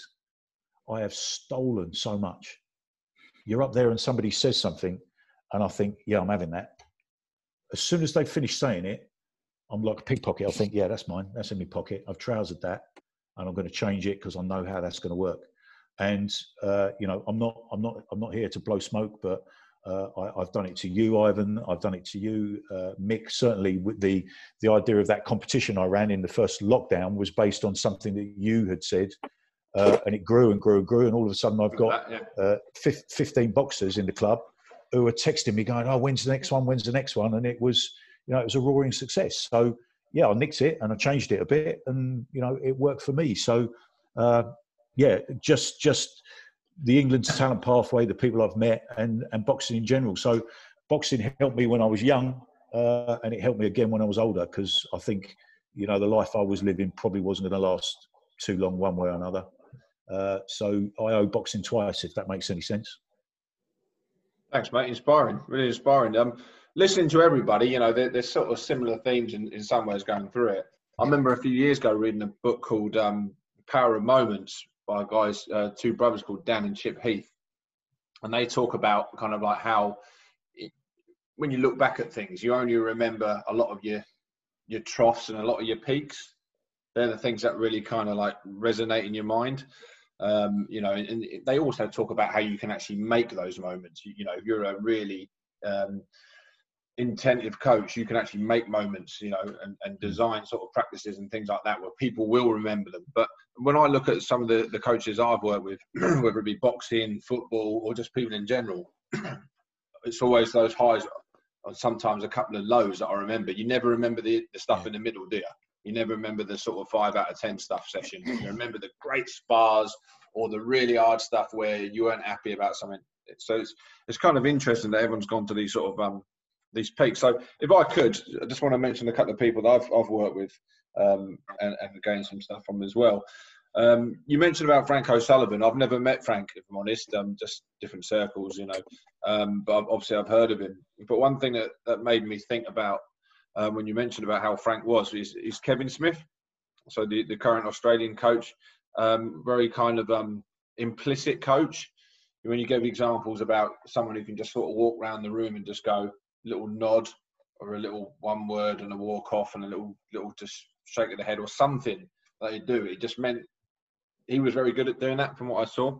I have stolen so much. You're up there and somebody says something, and I think, yeah, I'm having that. As soon as they finish saying it, I'm like a pickpocket. I think, yeah, that's mine. That's in my pocket. I've trousered that, and I'm going to change it because I know how that's going to work. And uh, you know, I'm not, I'm not, I'm not here to blow smoke, but uh, I, have done it to you, Ivan. I've done it to you, uh, Mick. Certainly, with the the idea of that competition I ran in the first lockdown was based on something that you had said, uh, and it grew and grew and grew. And all of a sudden, I've got uh, 15 boxers in the club who are texting me, going, "Oh, when's the next one? When's the next one?" And it was, you know, it was a roaring success. So yeah, I nicked it and I changed it a bit, and you know, it worked for me. So uh, yeah, just just the England's talent pathway, the people I've met, and and boxing in general. So boxing helped me when I was young, uh, and it helped me again when I was older because I think you know the life I was living probably wasn't going to last too long one way or another. Uh, so I owe boxing twice, if that makes any sense. Thanks, mate. Inspiring, really inspiring. Um, listening to everybody, you know, there, there's sort of similar themes in, in some ways going through it. I remember a few years ago reading a book called um, Power of Moments by guys, uh, two brothers called Dan and Chip Heath, and they talk about kind of like how it, when you look back at things, you only remember a lot of your your troughs and a lot of your peaks. They're the things that really kind of like resonate in your mind. Um, you know, and they also talk about how you can actually make those moments. You, you know, if you're a really um, intensive coach, you can actually make moments, you know, and, and design sort of practices and things like that where people will remember them. But when I look at some of the, the coaches I've worked with, whether it be boxing, football, or just people in general, it's always those highs and sometimes a couple of lows that I remember. You never remember the, the stuff in the middle, do you? You never remember the sort of five out of 10 stuff session. You remember the great spars or the really hard stuff where you weren't happy about something. So it's, it's kind of interesting that everyone's gone to these sort of um, these peaks. So if I could, I just want to mention a couple of people that I've, I've worked with um, and, and gained some stuff from as well. Um, you mentioned about Frank O'Sullivan. I've never met Frank, if I'm honest. Um, just different circles, you know. Um, but obviously, I've heard of him. But one thing that, that made me think about um, when you mentioned about how Frank was is, is Kevin Smith. So the, the current Australian coach, um, very kind of um, implicit coach. When you give examples about someone who can just sort of walk around the room and just go, little nod or a little one word and a walk off and a little little just shake of the head or something that he do. It just meant he was very good at doing that from what I saw.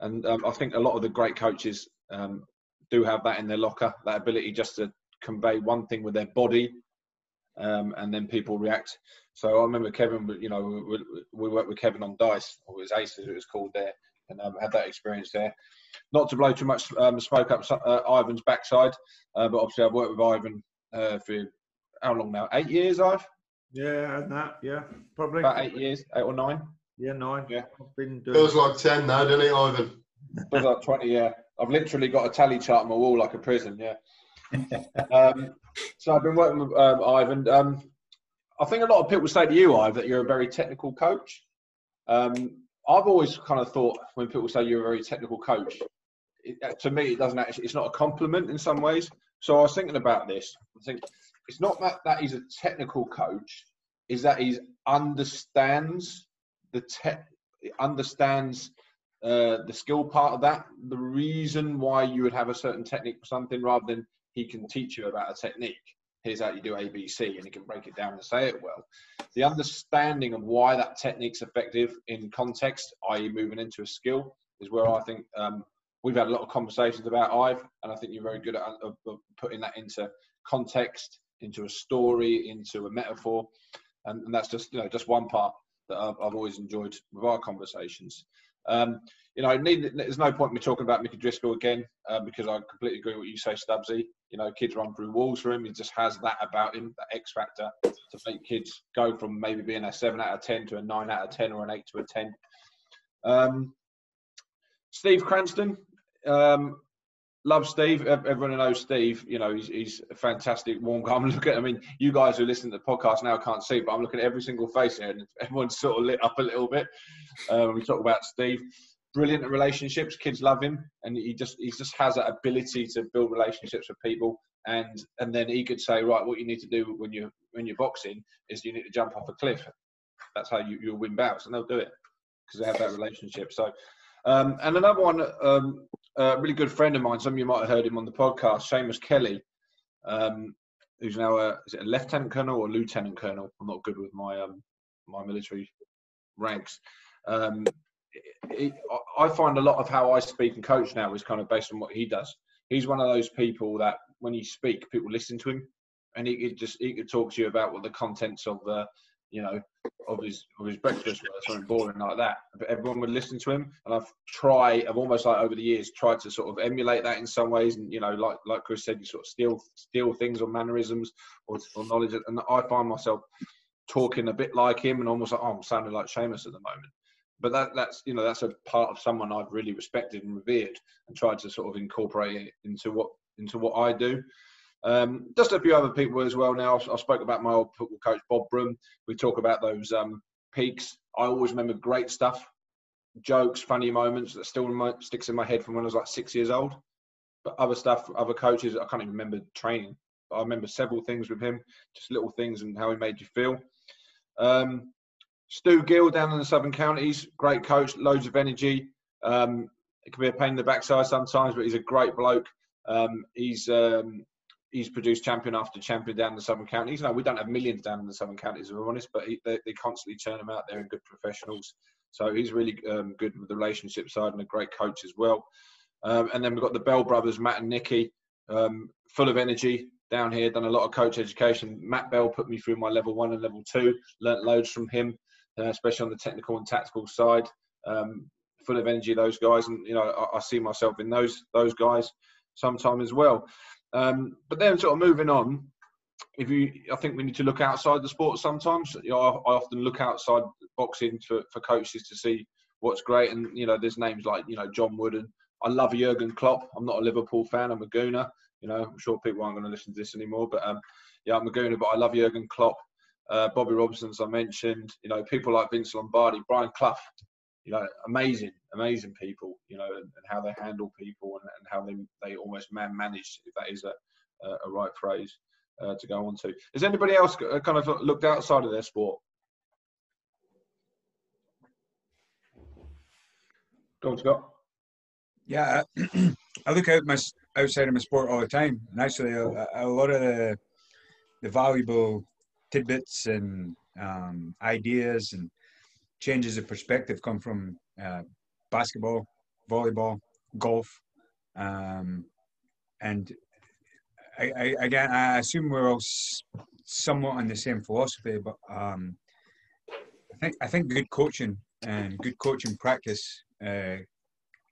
And um, I think a lot of the great coaches um, do have that in their locker, that ability just to convey one thing with their body um, and then people react. So I remember Kevin, you know, we, we worked with Kevin on Dice, or it was Aces, it was called there, and um, had that experience there. Not to blow too much um, smoke up uh, Ivan's backside, uh, but obviously I've worked with Ivan uh, for how long now? Eight years, I've. Yeah, and that, yeah, probably about eight years, eight or nine. Yeah, nine. Yeah, I've been doing. Feels like ten now, doesn't it, Ivan? Feels like twenty. Yeah, I've literally got a tally chart on my wall like a prison. Yeah. um, so I've been working with um, Ivan. Um, I think a lot of people say to you, Ivan, that you're a very technical coach. Um, I've always kind of thought when people say you're a very technical coach, it, uh, to me, it doesn't actually, it's not a compliment in some ways. So I was thinking about this. I think it's not that, that he's a technical coach, is that he understands the tech, understands uh, the skill part of that. The reason why you would have a certain technique for something rather than he can teach you about a technique here's how you do ABC, and he can break it down and say it well. The understanding of why that technique's effective in context, i.e., moving into a skill, is where I think um, we've had a lot of conversations about Ive, and I think you're very good at uh, putting that into context, into a story, into a metaphor, and, and that's just you know just one part that I've, I've always enjoyed with our conversations. Um, you know, need, there's no point me talking about Mickey Driscoll again uh, because I completely agree with what you say, Stubbsy. You know, kids run through walls for him. He just has that about him, that X factor to make kids go from maybe being a seven out of ten to a nine out of ten or an eight to a ten. Um, Steve Cranston, um, love Steve. Everyone knows Steve. You know, he's, he's a fantastic, warm, guy. I'm looking. I mean, you guys who listen to the podcast now can't see, but I'm looking at every single face here, and everyone's sort of lit up a little bit when we talk about Steve. Brilliant at relationships. Kids love him, and he just he just has that ability to build relationships with people. And and then he could say, right, what you need to do when you when you're boxing is you need to jump off a cliff. That's how you you'll win bouts, and they'll do it because they have that relationship. So, um, and another one, um, a really good friend of mine. Some of you might have heard him on the podcast, Seamus Kelly. Um, who's now a is it a lieutenant colonel or lieutenant colonel? I'm not good with my um, my military ranks. Um, I find a lot of how I speak and coach now is kind of based on what he does. He's one of those people that when you speak, people listen to him, and he could just he could talk to you about what the contents of the you know, of his of his breakfast or something boring like that. But everyone would listen to him, and I've tried, I've almost like over the years tried to sort of emulate that in some ways, and you know, like like Chris said, you sort of steal steal things or mannerisms or, or knowledge, and I find myself talking a bit like him, and almost like oh, I'm sounding like Seamus at the moment. But that that's you know that's a part of someone I've really respected and revered, and tried to sort of incorporate it into what into what I do. Um, just a few other people as well now. I spoke about my old football coach, Bob Broom. We talk about those um, peaks. I always remember great stuff, jokes, funny moments that still sticks in my head from when I was like six years old. But other stuff, other coaches, I can't even remember training. But I remember several things with him, just little things and how he made you feel. Um, Stu Gill down in the Southern Counties, great coach, loads of energy. Um, it can be a pain in the backside sometimes, but he's a great bloke. Um, he's um, he's produced champion after champion down in the Southern Counties. Now we don't have millions down in the Southern Counties, if I'm honest, but he, they, they, constantly turn them out there and good professionals. So he's really um, good with the relationship side and a great coach as well. Um, and then we've got the Bell brothers, Matt and Nicky, um, full of energy down here. Done a lot of coach education. Matt Bell put me through my level one and level two. Learnt loads from him, uh, especially on the technical and tactical side. Um, full of energy, those guys, and you know I, I see myself in those those guys sometime as well. Um, but then, sort of moving on, if you, I think we need to look outside the sport sometimes. You know, I, I often look outside boxing for, for coaches to see what's great. And you know, there's names like you know John Wooden. I love Jurgen Klopp. I'm not a Liverpool fan. I'm a Gooner. You know, I'm sure people aren't going to listen to this anymore. But um, yeah, I'm a Gooner. But I love Jurgen Klopp. Uh, Bobby Robson, as I mentioned. You know, people like Vince Lombardi, Brian Clough. You know, amazing amazing people, you know, and, and how they handle people and, and, how they they almost man manage, if that is a a, right phrase uh, to go on to. Has anybody else uh, kind of looked outside of their sport? Go on, Scott. Yeah, I look out my outside of my sport all the time, and actually, a, a lot of the the valuable tidbits and um, ideas and changes of perspective come from uh, basketball, volleyball, golf, um, and I, I, again, I assume we're all somewhat on the same philosophy, but um, I think I think good coaching and good coaching practice uh,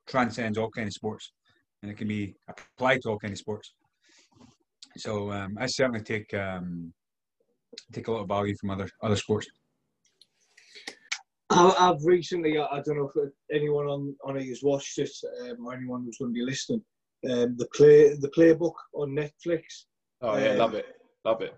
transcends all kind of sports, and it can be applied to all kind of sports. So um, I certainly take um, take a lot of value from other other sports. I've recently, I don't know if anyone on on it has watched it um, or anyone who's going to be listening. Um, the play, the playbook on Netflix. Oh yeah, um, love it, love it.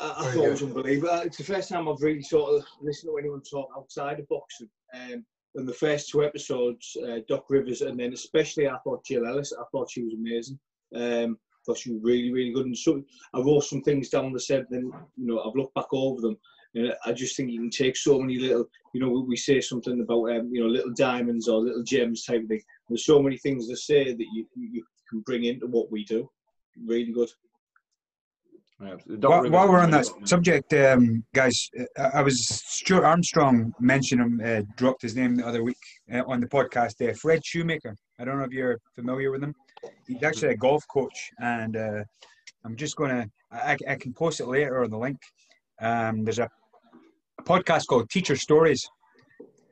I, I thought it was unbelievable. It's the first time I've really sort of listened to anyone talk outside of boxing. Um, and the first two episodes, uh, Doc Rivers, and then especially I thought Jill Ellis. I thought she was amazing. Um, I thought she was really, really good. And so I wrote some things down that said, then you know I've looked back over them, and I just think you can take so many little, you know, we say something about, um, you know, little diamonds or little gems type of thing. There's so many things to say that you, you can bring into what we do. Really good. Yeah, while, while, we're on that subject, um, guys, I was Stuart Armstrong mentioned him, uh, dropped his name the other week uh, on the podcast. Uh, Fred Shoemaker. I don't know if you're familiar with him. He's actually a golf coach, and uh, I'm just to. I, can post it later on the link. Um, there's a a podcast called Teacher Stories.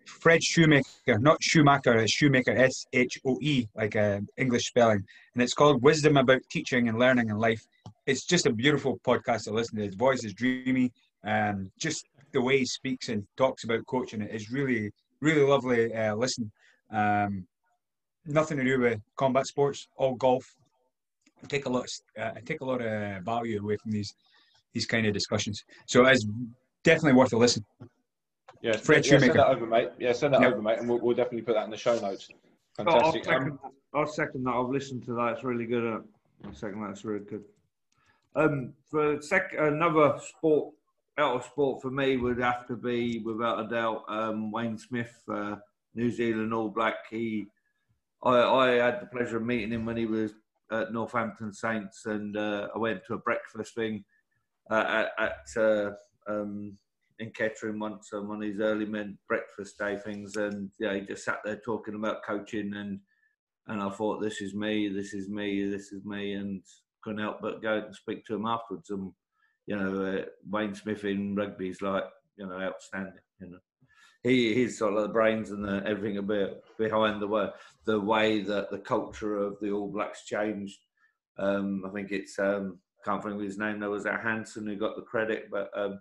Fred Shoemaker, not Schumacher, it's Shoemaker, S H O E, like a English spelling. And it's called Wisdom About Teaching and Learning in Life. It's just a beautiful podcast to listen to. His voice is dreamy. and just the way he speaks and talks about coaching it is really, really lovely uh, listen. Um, nothing to do with combat sports, all golf. I take a lot, uh, I take a lot of value away from these these kind of discussions. So as definitely worth a listen. Yeah, Fred yeah, send that over, mate. Yeah, send that yep. over, mate, and we'll, we'll, definitely put that in the show notes. Fantastic. Oh, I'll, second, um, I'll, second, that. I've listened to that. It's really good. Uh, I'll second that. It's really good. Um, for sec- another sport, out of sport for me would have to be, without a doubt, um, Wayne Smith, uh, New Zealand All Black. He, I, I had the pleasure of meeting him when he was at Northampton Saints, and uh, I went to a breakfast thing uh, at, at uh, um, in Kettering once on one of his early men breakfast day things, and yeah, he just sat there talking about coaching, and and I thought, this is me, this is me, this is me, and couldn't help but go and speak to him afterwards. And you know, uh, Wayne Smith in rugby is like you know outstanding. You know, he he's sort of the brains and the, everything a bit behind the way the way that the culture of the All Blacks changed. Um, I think it's um, can't think of his name. There was that Hansen who got the credit, but um,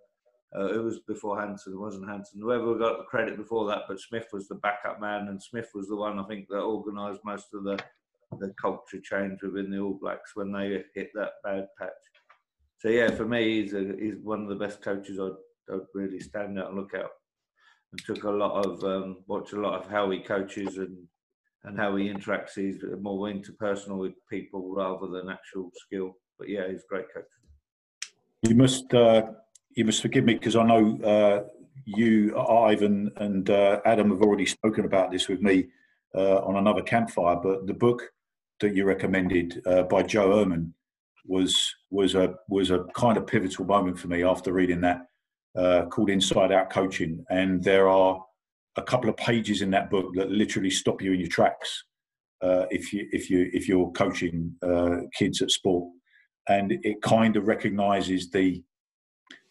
uh, it was before Hansen. It wasn't Hansen. Whoever got the credit before that, but Smith was the backup man, and Smith was the one I think that organised most of the the culture change within the All Blacks when they hit that bad patch. So yeah, for me, he's a, he's one of the best coaches I'd, I'd really stand out and look at. And took a lot of um, watch a lot of how he coaches and and how he interacts. He's more interpersonal with people rather than actual skill. But yeah, he's a great coach. You must uh, you must forgive me because I know uh, you, Ivan, and uh, Adam have already spoken about this with me uh, on another campfire. But the book that you recommended uh, by Joe Ehrmann was was a was a kind of pivotal moment for me after reading that, uh, called Inside Out Coaching. And there are a couple of pages in that book that literally stop you in your tracks uh, if you if you if you're coaching kids at sport, and it kind of recognises the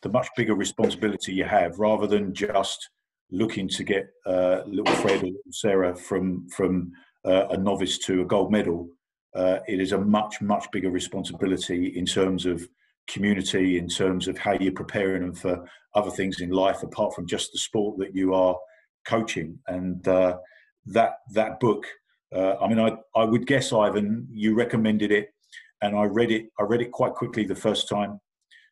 the much bigger responsibility you have rather than just looking to get uh, little Fred or Sarah from from uh, a novice to a gold medal. Uh, it is a much much bigger responsibility in terms of community, in terms of how you're preparing them for other things in life apart from just the sport that you are coaching. And uh, that that book, uh, I mean, I I would guess Ivan, you recommended it, and I read it. I read it quite quickly the first time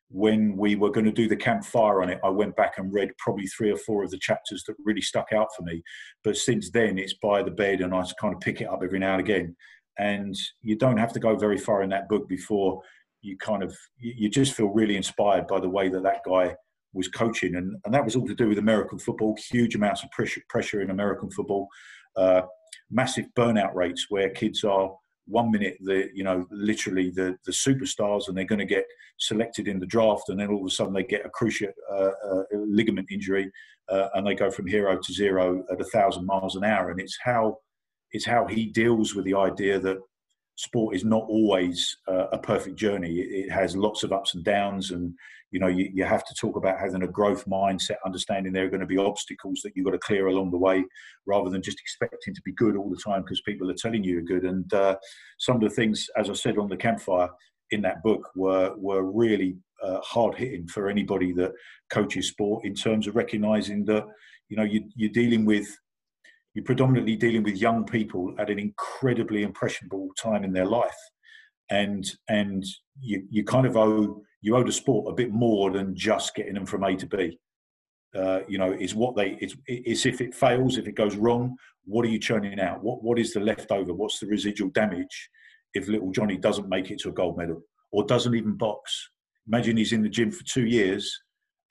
when we were going to do the campfire on it, I went back and read probably three or four of the chapters that really stuck out for me. But since then, it's by the bed, and I kind of pick it up every now and again. And you don't have to go very far in that book before you kind of you just feel really inspired by the way that that guy was coaching, and and that was all to do with American football. Huge amounts of pressure pressure in American football, uh, massive burnout rates where kids are one minute the you know literally the the superstars and they're going to get selected in the draft and then all of a sudden they get a cruciate uh, uh, ligament injury uh, and they go from hero to zero at a thousand miles an hour. And it's how it's how he deals with the idea that sport is not always uh, a perfect journey. It, has lots of ups and downs and you know you, you have to talk about having a growth mindset understanding there are going to be obstacles that you've got to clear along the way rather than just expecting to be good all the time because people are telling you you're good. And uh, some of the things as i said on the campfire in that book were were really uh, hard hitting for anybody that coaches sport in terms of recognizing that you know you, you're dealing with you're predominantly dealing with young people at an incredibly impressionable time in their life and and you, you kind of owe you owe the sport a bit more than just getting them from A to B. Uh, you know, is what they it's, it's if it fails, if it goes wrong, what are you churning out? What what is the leftover? What's the residual damage if little Johnny doesn't make it to a gold medal or doesn't even box? Imagine he's in the gym for two years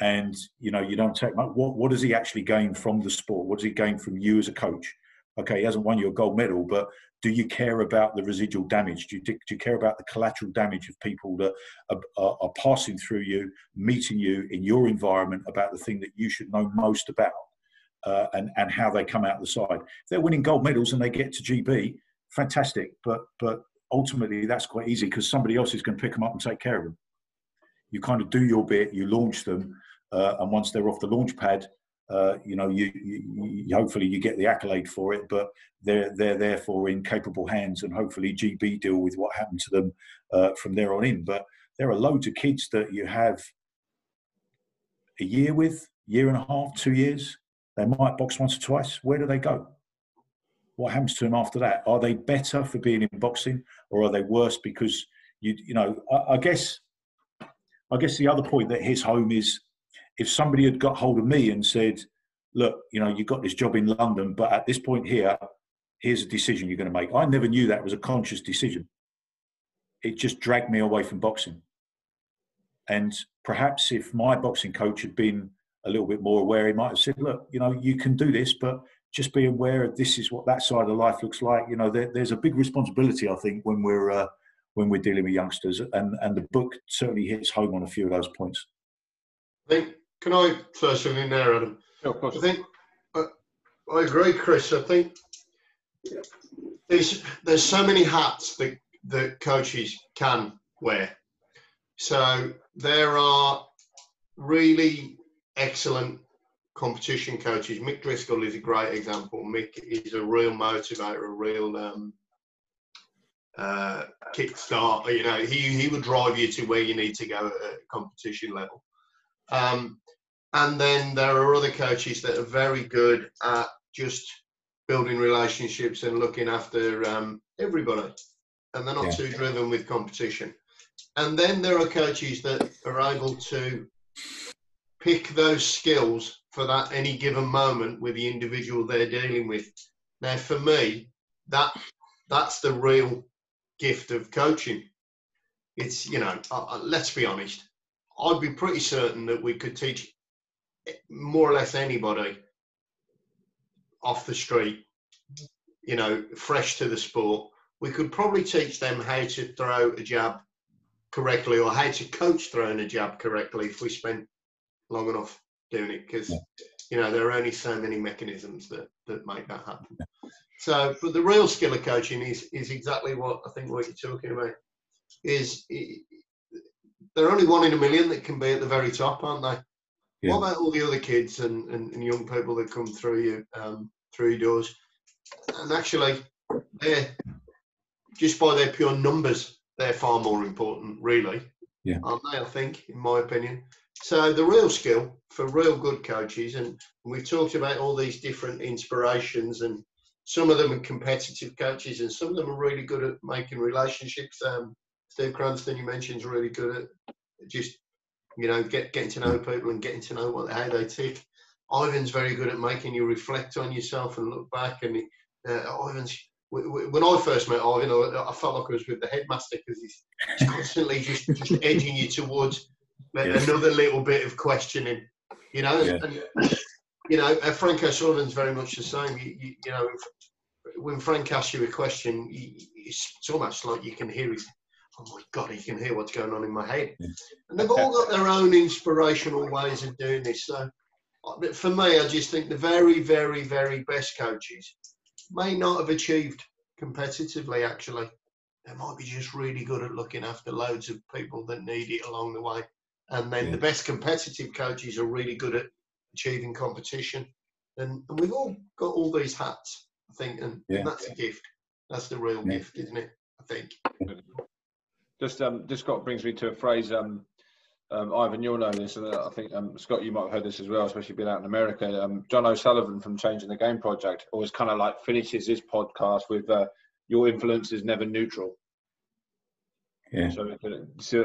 and you know you don't take much. What what does he actually gain from the sport? What does he gain from you as a coach? Okay, he hasn't won you a gold medal, but do you care about the residual damage? Do you, do you care about the collateral damage of people that are, are, are, passing through you, meeting you in your environment about the thing that you should know most about uh, and, and how they come out the side? If they're winning gold medals and they get to GB, fantastic. But, but ultimately, that's quite easy because somebody else is going to pick them up and take care of them. You kind of do your bit, you launch them, and once they're off the launch pad, uh, you know, you, you, you, hopefully you get the accolade for it, but they're they're therefore in capable hands, and hopefully GB deal with what happened to them uh, from there on in. But there are loads of kids that you have a year with, year and a half, two years. They might box once or twice. Where do they go? What happens to them after that? Are they better for being in boxing, or are they worse because you you know? I, I guess I guess the other point that his home is if somebody had got hold of me and said, look, you know, you've got this job in London, but at this point here, here's a decision you're going to make. I never knew that was a conscious decision. It just dragged me away from boxing. And perhaps if my boxing coach had been a little bit more aware, he might have said, look, you know, you can do this, but just be aware of this is what that side of life looks like. You know, there, there's a big responsibility, I think, when we're uh, when we're dealing with youngsters, and and the book certainly hits home on a few of those points. I think. Can I throw something in there, Adam? Yeah, of course. I think uh, I agree, Chris. I think there's there's so many hats that that coaches can wear. So there are really excellent competition coaches. Mick Driscoll is a great example. Mick is a real motivator, a real um, uh, kickstart. You know, he he would drive you to where you need to go at competition level. Um, and then there are other coaches that are very good at just building relationships and looking after um, everybody, and they're not Yeah. too driven with competition. And then there are coaches that are able to pick those skills for that any given moment with the individual they're dealing with. Now, for me, that that's the real gift of coaching. It's you know, uh, let's be honest. I'd be pretty certain that we could teach more or less anybody off the street, you know, fresh to the sport. We could probably teach them how to throw a jab correctly or how to coach throwing a jab correctly if we spent long enough doing it because you know there are only so many mechanisms that that make that happen. So but the real skill of coaching is is exactly what i think what you're talking about is i- they're only one in a million that can be at the very top aren't they Yeah. what about all the other kids and, and, and young people that come through you um, through your doors and actually they're just by their pure numbers they're far more important really Yeah. aren't they i think in my opinion so the real skill for real good coaches, and we've talked about all these different inspirations, and some of them are competitive coaches, and some of them are really good at making relationships. Um, Steve Cranston, you mentioned, is really good at just you know get getting to know people and getting to know what how they tick. Ivan's very good at making you reflect on yourself and look back. And uh, Ivan's when I first met Ivan, I, I felt like I was with the headmaster because he's, constantly just just edging you towards Yes. another little bit of questioning, you know. Yeah. And, you know, uh, Frank O'Sullivan's very much the same. You, you, you know, when Frank asks you a question, it's almost like you can hear his. Oh my God, you can hear what's going on in my head. And they've all got their own inspirational ways of doing this. So, for me, I just think the very, very, very best coaches may not have achieved competitively. Actually, they might be just really good at looking after loads of people that need it along the way. And then Yeah. the best competitive coaches are really good at achieving competition. And, and we've all got all these hats, I think, and, Yeah. and that's a gift. That's the real Yeah. gift, isn't it? I think. Just um, just got brings me to a phrase. Um, um, Ivan, you'll know this, and I think um, Scott, you might have heard this as well, especially being out in America. Um, John O'Sullivan from Changing the Game Project always kind of like finishes his podcast with uh, "Your influence is never neutral." Yeah. So, so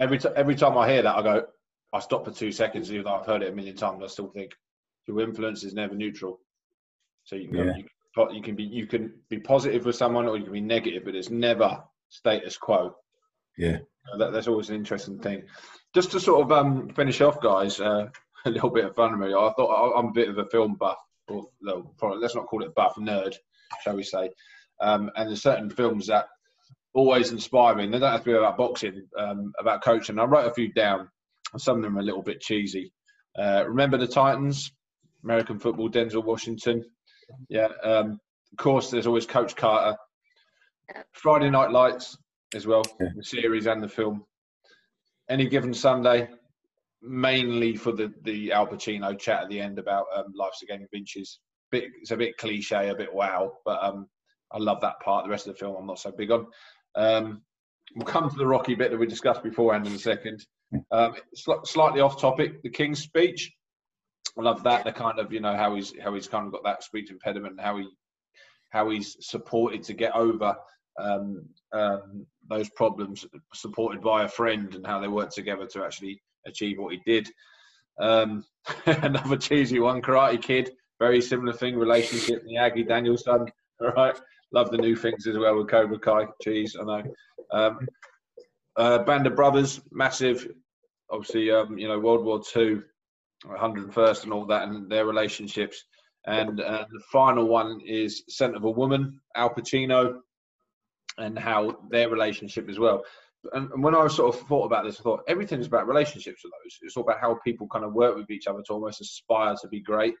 every t- every time I hear that, I go, I stop for two seconds. Even though I've heard it a million times, I still think your influence is never neutral. So you, Yeah. you, can- you can be you can be positive with someone, or you can be negative, but it's never status quo. Yeah. Uh, That, that's always an interesting thing. Just to sort of um, finish off, guys, uh, a little bit of fun with me. I thought I- I'm a bit of a film buff, or no, probably, let's not call it buff, nerd, shall we say? Um, and there's certain films that always inspire me. And they don't have to be about boxing, um, about coaching. I wrote a few down. Some of them are a little bit cheesy. Uh, remember the Titans, American football, Denzel Washington. Yeah. Um, of course, there's always Coach Carter. Friday Night Lights as well, Yeah. the series and the film. Any given Sunday, mainly for the the Al Pacino chat at the end about um, life's a game of inches. Bit, it's a bit cliche, a bit wow, but um, I love that part. The rest of the film, I'm not so big on. Um, we'll come to the Rocky bit that we discussed beforehand in a second. Um, sli- slightly off topic, the King's speech. I love that. The kind of you know how he's how he's kind of got that speech impediment, and how he how he's supported to get over um, um, those problems, supported by a friend, and how they worked together to actually achieve what he did. Um, another cheesy one, Karate Kid. Very similar thing, relationship. Miyagi Daniel-san. All right, love the new things as well with Cobra Kai. Cheese, I know. Um, uh, Band of Brothers, massive. Obviously, um, you know World War Two, 101st, and all that, and their relationships. And uh, the final one is Scent of a Woman, Al Pacino, and how their relationship as well. And, and when I sort of thought about this, I thought everything's about relationships with those. It's all about how people kind of work with each other to almost aspire to be great,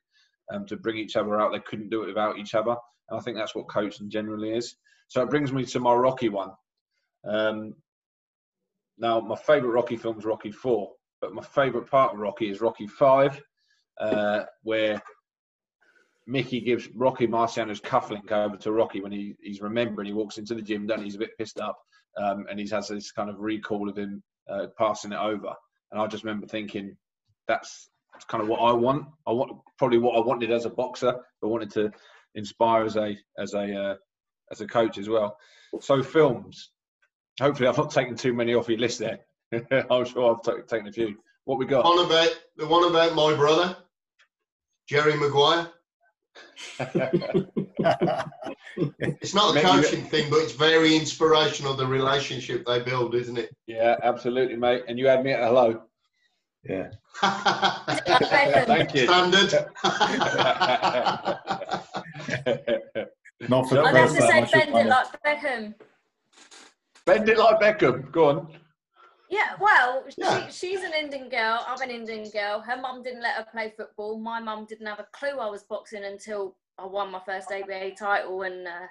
um, to bring each other out. They couldn't do it without each other. And I think that's what coaching generally is. So it brings me to my Rocky one. Um, now, my favourite Rocky film is Rocky Four, but my favourite part of Rocky is Rocky Five, uh, where Mickey gives Rocky Marciano's cufflink over to Rocky when he, he's remembering he walks into the gym, then he's a bit pissed up, um, and he has this kind of recall of him uh, passing it over. And I just remember thinking, that's, kind of what I want. I want probably what I wanted as a boxer. I wanted to inspire as a as a uh, as a coach as well. So films. Hopefully, I've not taken too many off your list there. I'm sure I've t- taken a few. What we got? About the one about my brother, Jerry Maguire. It's not a coaching thing, but it's very inspirational. The relationship they build, isn't it? yeah, absolutely, mate. And you had me at hello. Yeah. Thank you. Standard. Not for the I'd have first to time, say I should bend it like Beckham. Bend it like Beckham. Go on. Yeah, well, Yeah. She, she's an Indian girl. I'm an Indian girl. Her mum didn't let her play football. My mum didn't have a clue I was boxing until I won my first ABA title. And, uh,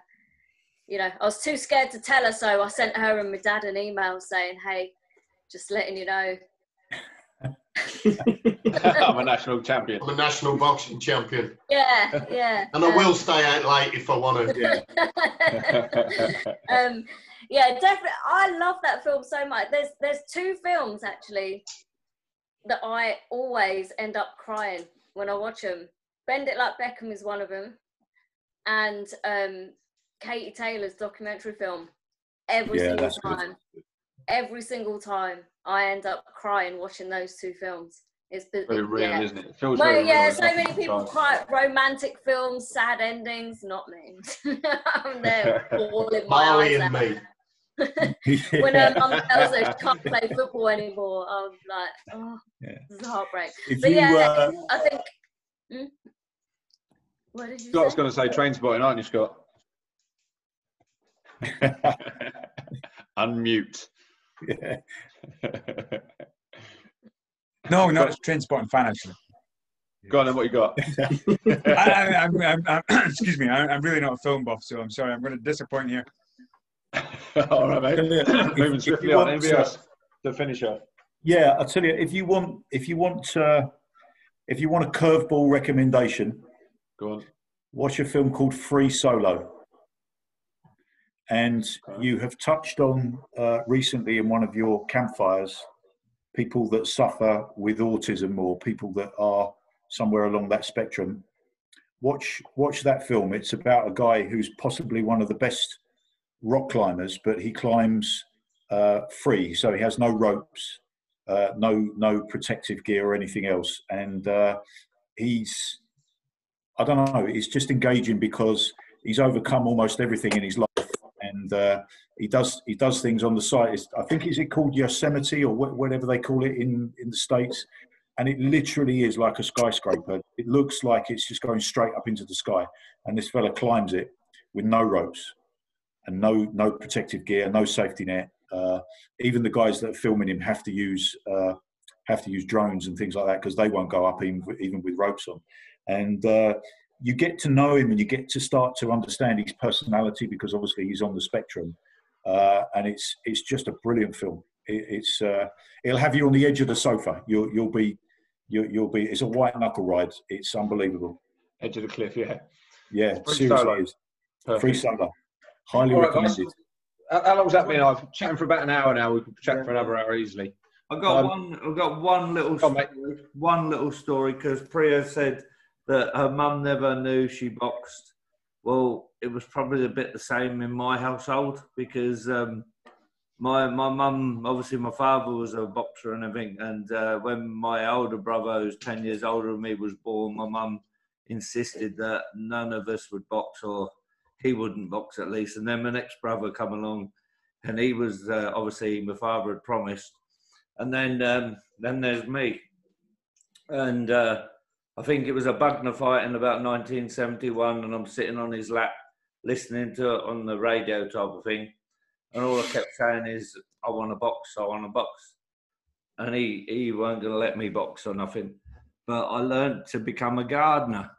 you know, I was too scared to tell her. So I sent her and my dad an email saying, hey, just letting you know. I'm a national champion. I'm a national boxing champion, Yeah, yeah. and I um, will stay out late if I want to. um, yeah, definitely. I love that film so much. There's there's two films actually that I always end up crying when I watch them. Bend It Like Beckham is one of them, and um, Katie Taylor's documentary film. Every Yeah, single that's good. time, every single time, I end up crying watching those two films. It's bi- very real, yeah. isn't it? it feels Well, very yeah, real. so many people cry romantic films, sad endings. Not me. I'm there bawling my Marley eyes and out. me. When her mum tells her she can't play football anymore, I'm like, oh, Yeah. this is a heartbreak. If But you, yeah, uh, I think. Hmm? What did you Scott's going to say train spotting, aren't you, Scott? Unmute. yeah. No, no, it's Trainspotting fan actually. Go on, then. What you got? I, I, I'm, I'm, I'm, excuse me, I, I'm really not a film buff, so I'm sorry. I'm going to disappoint you. All right, mate. Moving swiftly on. Anybody to- else? The finisher. Yeah, I tell you, if you want, if you want, uh, if you want a curveball recommendation, Go on. watch a film called Free Solo. And you have touched on uh, recently in one of your campfires people that suffer with autism or people that are somewhere along that spectrum. Watch watch that film. It's about a guy who's possibly one of the best rock climbers, but he climbs uh, free, so he has no ropes, uh, no no protective gear or anything else, and uh, he's I don't know. It's just engaging because he's overcome almost everything in his life, and uh, he does he does things on the site. It's, I think is it called Yosemite or wh- whatever they call it in in the states, and it literally is like a skyscraper. It looks like it's just going straight up into the sky, and this fella climbs it with no ropes and no no protective gear, no safety net. Uh, even the guys that are filming him have to use uh, have to use drones and things like that because they won't go up even with, even with ropes on. And uh, you get to know him and you get to start to understand his personality because obviously he's on the spectrum. Uh, and it's it's just a brilliant film. It, it's uh, it'll have you on the edge of the sofa. You'll you'll be you'll, you'll be. It's a white knuckle ride. It's unbelievable. Edge of the cliff, yeah. Yeah, Free seriously, free solo. Highly All right, guys. recommended. How, how long's that been? I've chatting for about an hour now. We could chat for another hour easily. I've got Um, one. I've got one little on, story, one little story because Preya said that her mum never knew she boxed. Well, it was probably a bit the same in my household because um, my my mum, obviously, my father was a boxer and everything. And uh, when my older brother, who's ten years older than me, was born, my mum insisted that none of us would box, or he wouldn't box at least. And then my next brother come along, and he was uh, obviously my father had promised. And then um, then there's me, and uh, I think it was a Bugner fight in about 1971, and I'm sitting on his lap listening to it on the radio type of thing and all I kept saying is, I want to box, I want to box. And he, he weren't going to let me box or nothing. But I learned to become a gardener.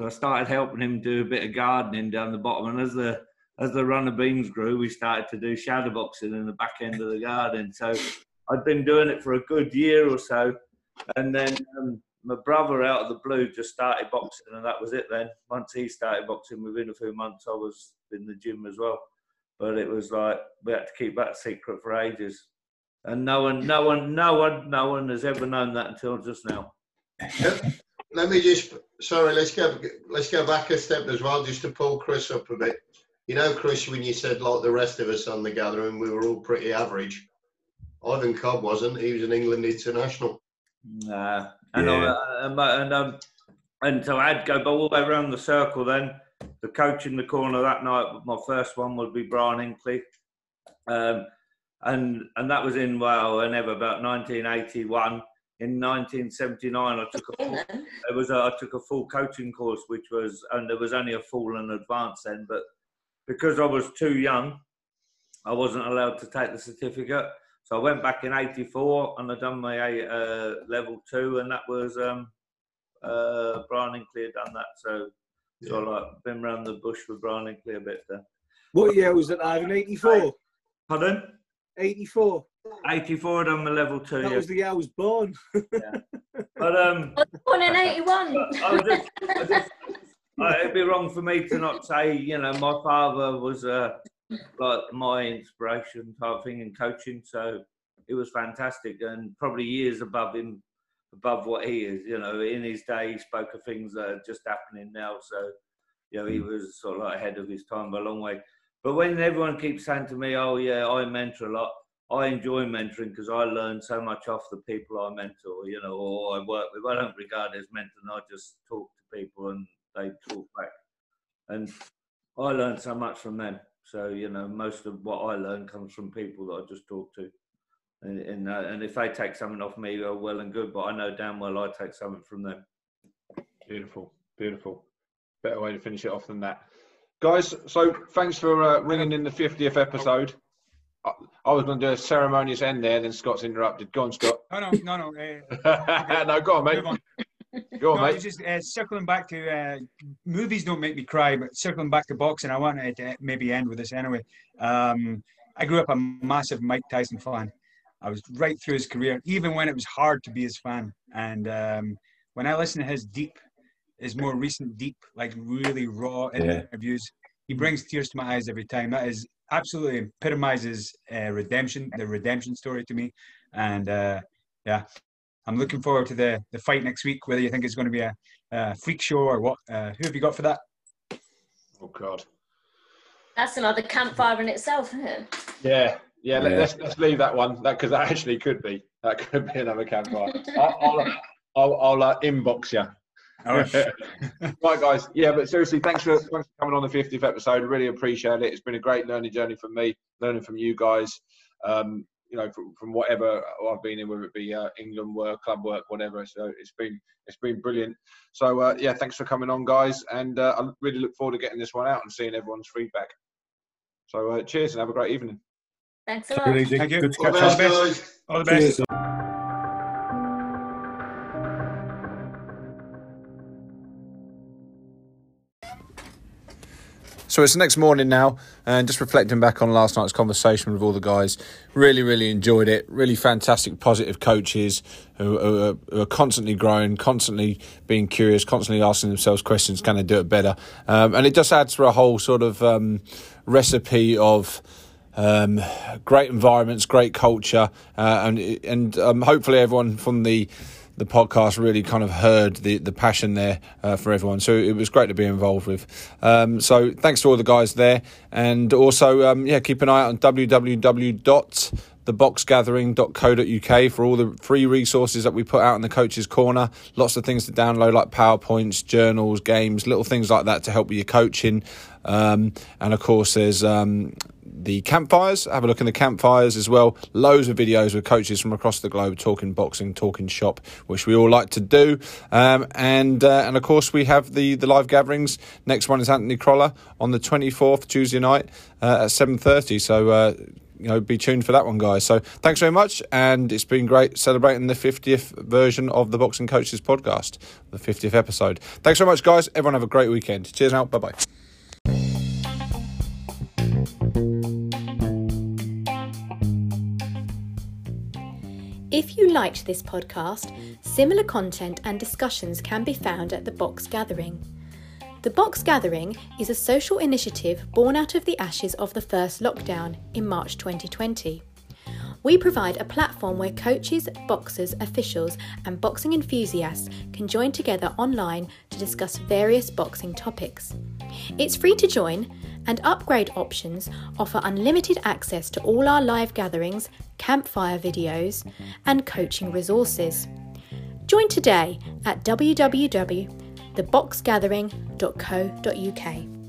So I started helping him do a bit of gardening down the bottom. And as the as the runner beans grew, we started to do shadow boxing in the back end of the garden. So I'd been doing it for a good year or so. And then um, my brother, out of the blue, just started boxing, and that was it then. Once he started boxing, within a few months, I was in the gym as well but it was like we had to keep that secret for ages. And no one, no one, no one, no one has ever known that until just now. Let me just sorry, let's go let's go back a step as well, just to pull Chris up a bit. You know, Chris, when you said like the rest of us on the gathering, we were all pretty average. Ivan Cobb wasn't. He was an England international. Nah, and yeah. I, and, and um, and so I'd go all the way around the circle then the coach in the corner that night, my first one would be Brian Inkley. Um, and and that was in well, whenever about 1981. In 1979, I took a full, it was a, I took a full coaching course, which was and there was only a full and advanced then, but because I was too young, I wasn't allowed to take the certificate. So I went back in '84 and I done my uh, level two, and that was um, uh, Brian Inkley had done that. So so yeah. like been around the bush with Brian Inkley a bit there. What year was it, Ivan? 84? Pardon? 84. 84 done the level two. That yeah. was the year I was born. yeah. But um I was born in 81. I just, I just, it'd be wrong for me to not say, you know, my father was uh, like my inspiration type thing in coaching. So it was fantastic and probably years above him above what he is. You know, in his day, he spoke of things that are just happening now. So, you know, he hmm. was sort of like ahead of his time by a long way. But when everyone keeps saying to me, "Oh yeah, I mentor a lot," I enjoy mentoring because I learn so much off the people I mentor. You know, or I work with. I don't regard as mentoring. I just talk to people and they talk back, and I learn so much from them. So you know, most of what I learn comes from people that I just talk to. And and, uh, and if they take something off me, well, well and good. But I know damn well I take something from them. Beautiful, beautiful. Better way to finish it off than that, guys. So thanks for uh, ringing in the fiftieth episode. I, I was going to do a ceremonious end there, then Scott's interrupted. Go on, Scott. No, no, no, no. Uh, no, go on, mate. On. Go on, no, mate. Just uh, circling back to uh, movies don't make me cry, but circling back to boxing, I wanted to maybe end with this anyway. Um, I grew up a massive Mike Tyson fan. I was right through his career, even when it was hard to be his fan. And um, when I listen to his deep, his more recent deep, like really raw yeah. interviews, he brings tears to my eyes every time. That is absolutely epitomizes uh, redemption, the redemption story to me. And uh, yeah, I'm looking forward to the the fight next week. Whether you think it's going to be a, a freak show or what, uh, who have you got for that? Oh God, that's another campfire in itself, isn't it? Yeah, yeah, yeah. Let's let's leave that one. That because that actually could be that could be another campfire. I'll I'll, I'll, I'll uh, inbox you. right, guys. Yeah, but seriously, thanks for, thanks for coming on the 50th episode. Really appreciate it. It's been a great learning journey for me, learning from you guys. Um, you know, from, from whatever I've been in, whether it be uh, England work, club work, whatever. So it's been it's been brilliant. So uh, yeah, thanks for coming on, guys, and uh, I really look forward to getting this one out and seeing everyone's feedback. So uh, cheers and have a great evening. Thanks a lot. Thank you. Good to catch All the best. All the best. So it's the next morning now, and just reflecting back on last night's conversation with all the guys. Really, really enjoyed it. Really fantastic, positive coaches who, who, who are constantly growing, constantly being curious, constantly asking themselves questions: Can they do it better? Um, and it just adds for a whole sort of um, recipe of um, great environments, great culture, uh, and and um, hopefully everyone from the the podcast really kind of heard the, the passion there uh, for everyone. So it was great to be involved with. Um, so thanks to all the guys there. And also, um, yeah, keep an eye out on www theboxgathering.co.uk for all the free resources that we put out in the coaches corner lots of things to download like powerpoints journals games little things like that to help with your coaching um, and of course there's um, the campfires have a look in the campfires as well loads of videos with coaches from across the globe talking boxing talking shop which we all like to do um, and uh, and of course we have the the live gatherings next one is anthony crolla on the 24th tuesday night uh, at 7.30 so uh, you know, be tuned for that one, guys. So thanks very much, and it's been great celebrating the 50th version of the Boxing Coaches podcast, the 50th episode. Thanks very much, guys. Everyone have a great weekend. Cheers out. Bye bye. If you liked this podcast, similar content and discussions can be found at the Box Gathering. The Box Gathering is a social initiative born out of the ashes of the first lockdown in March 2020. We provide a platform where coaches, boxers, officials, and boxing enthusiasts can join together online to discuss various boxing topics. It's free to join, and upgrade options offer unlimited access to all our live gatherings, campfire videos, and coaching resources. Join today at www theboxgathering.co.uk.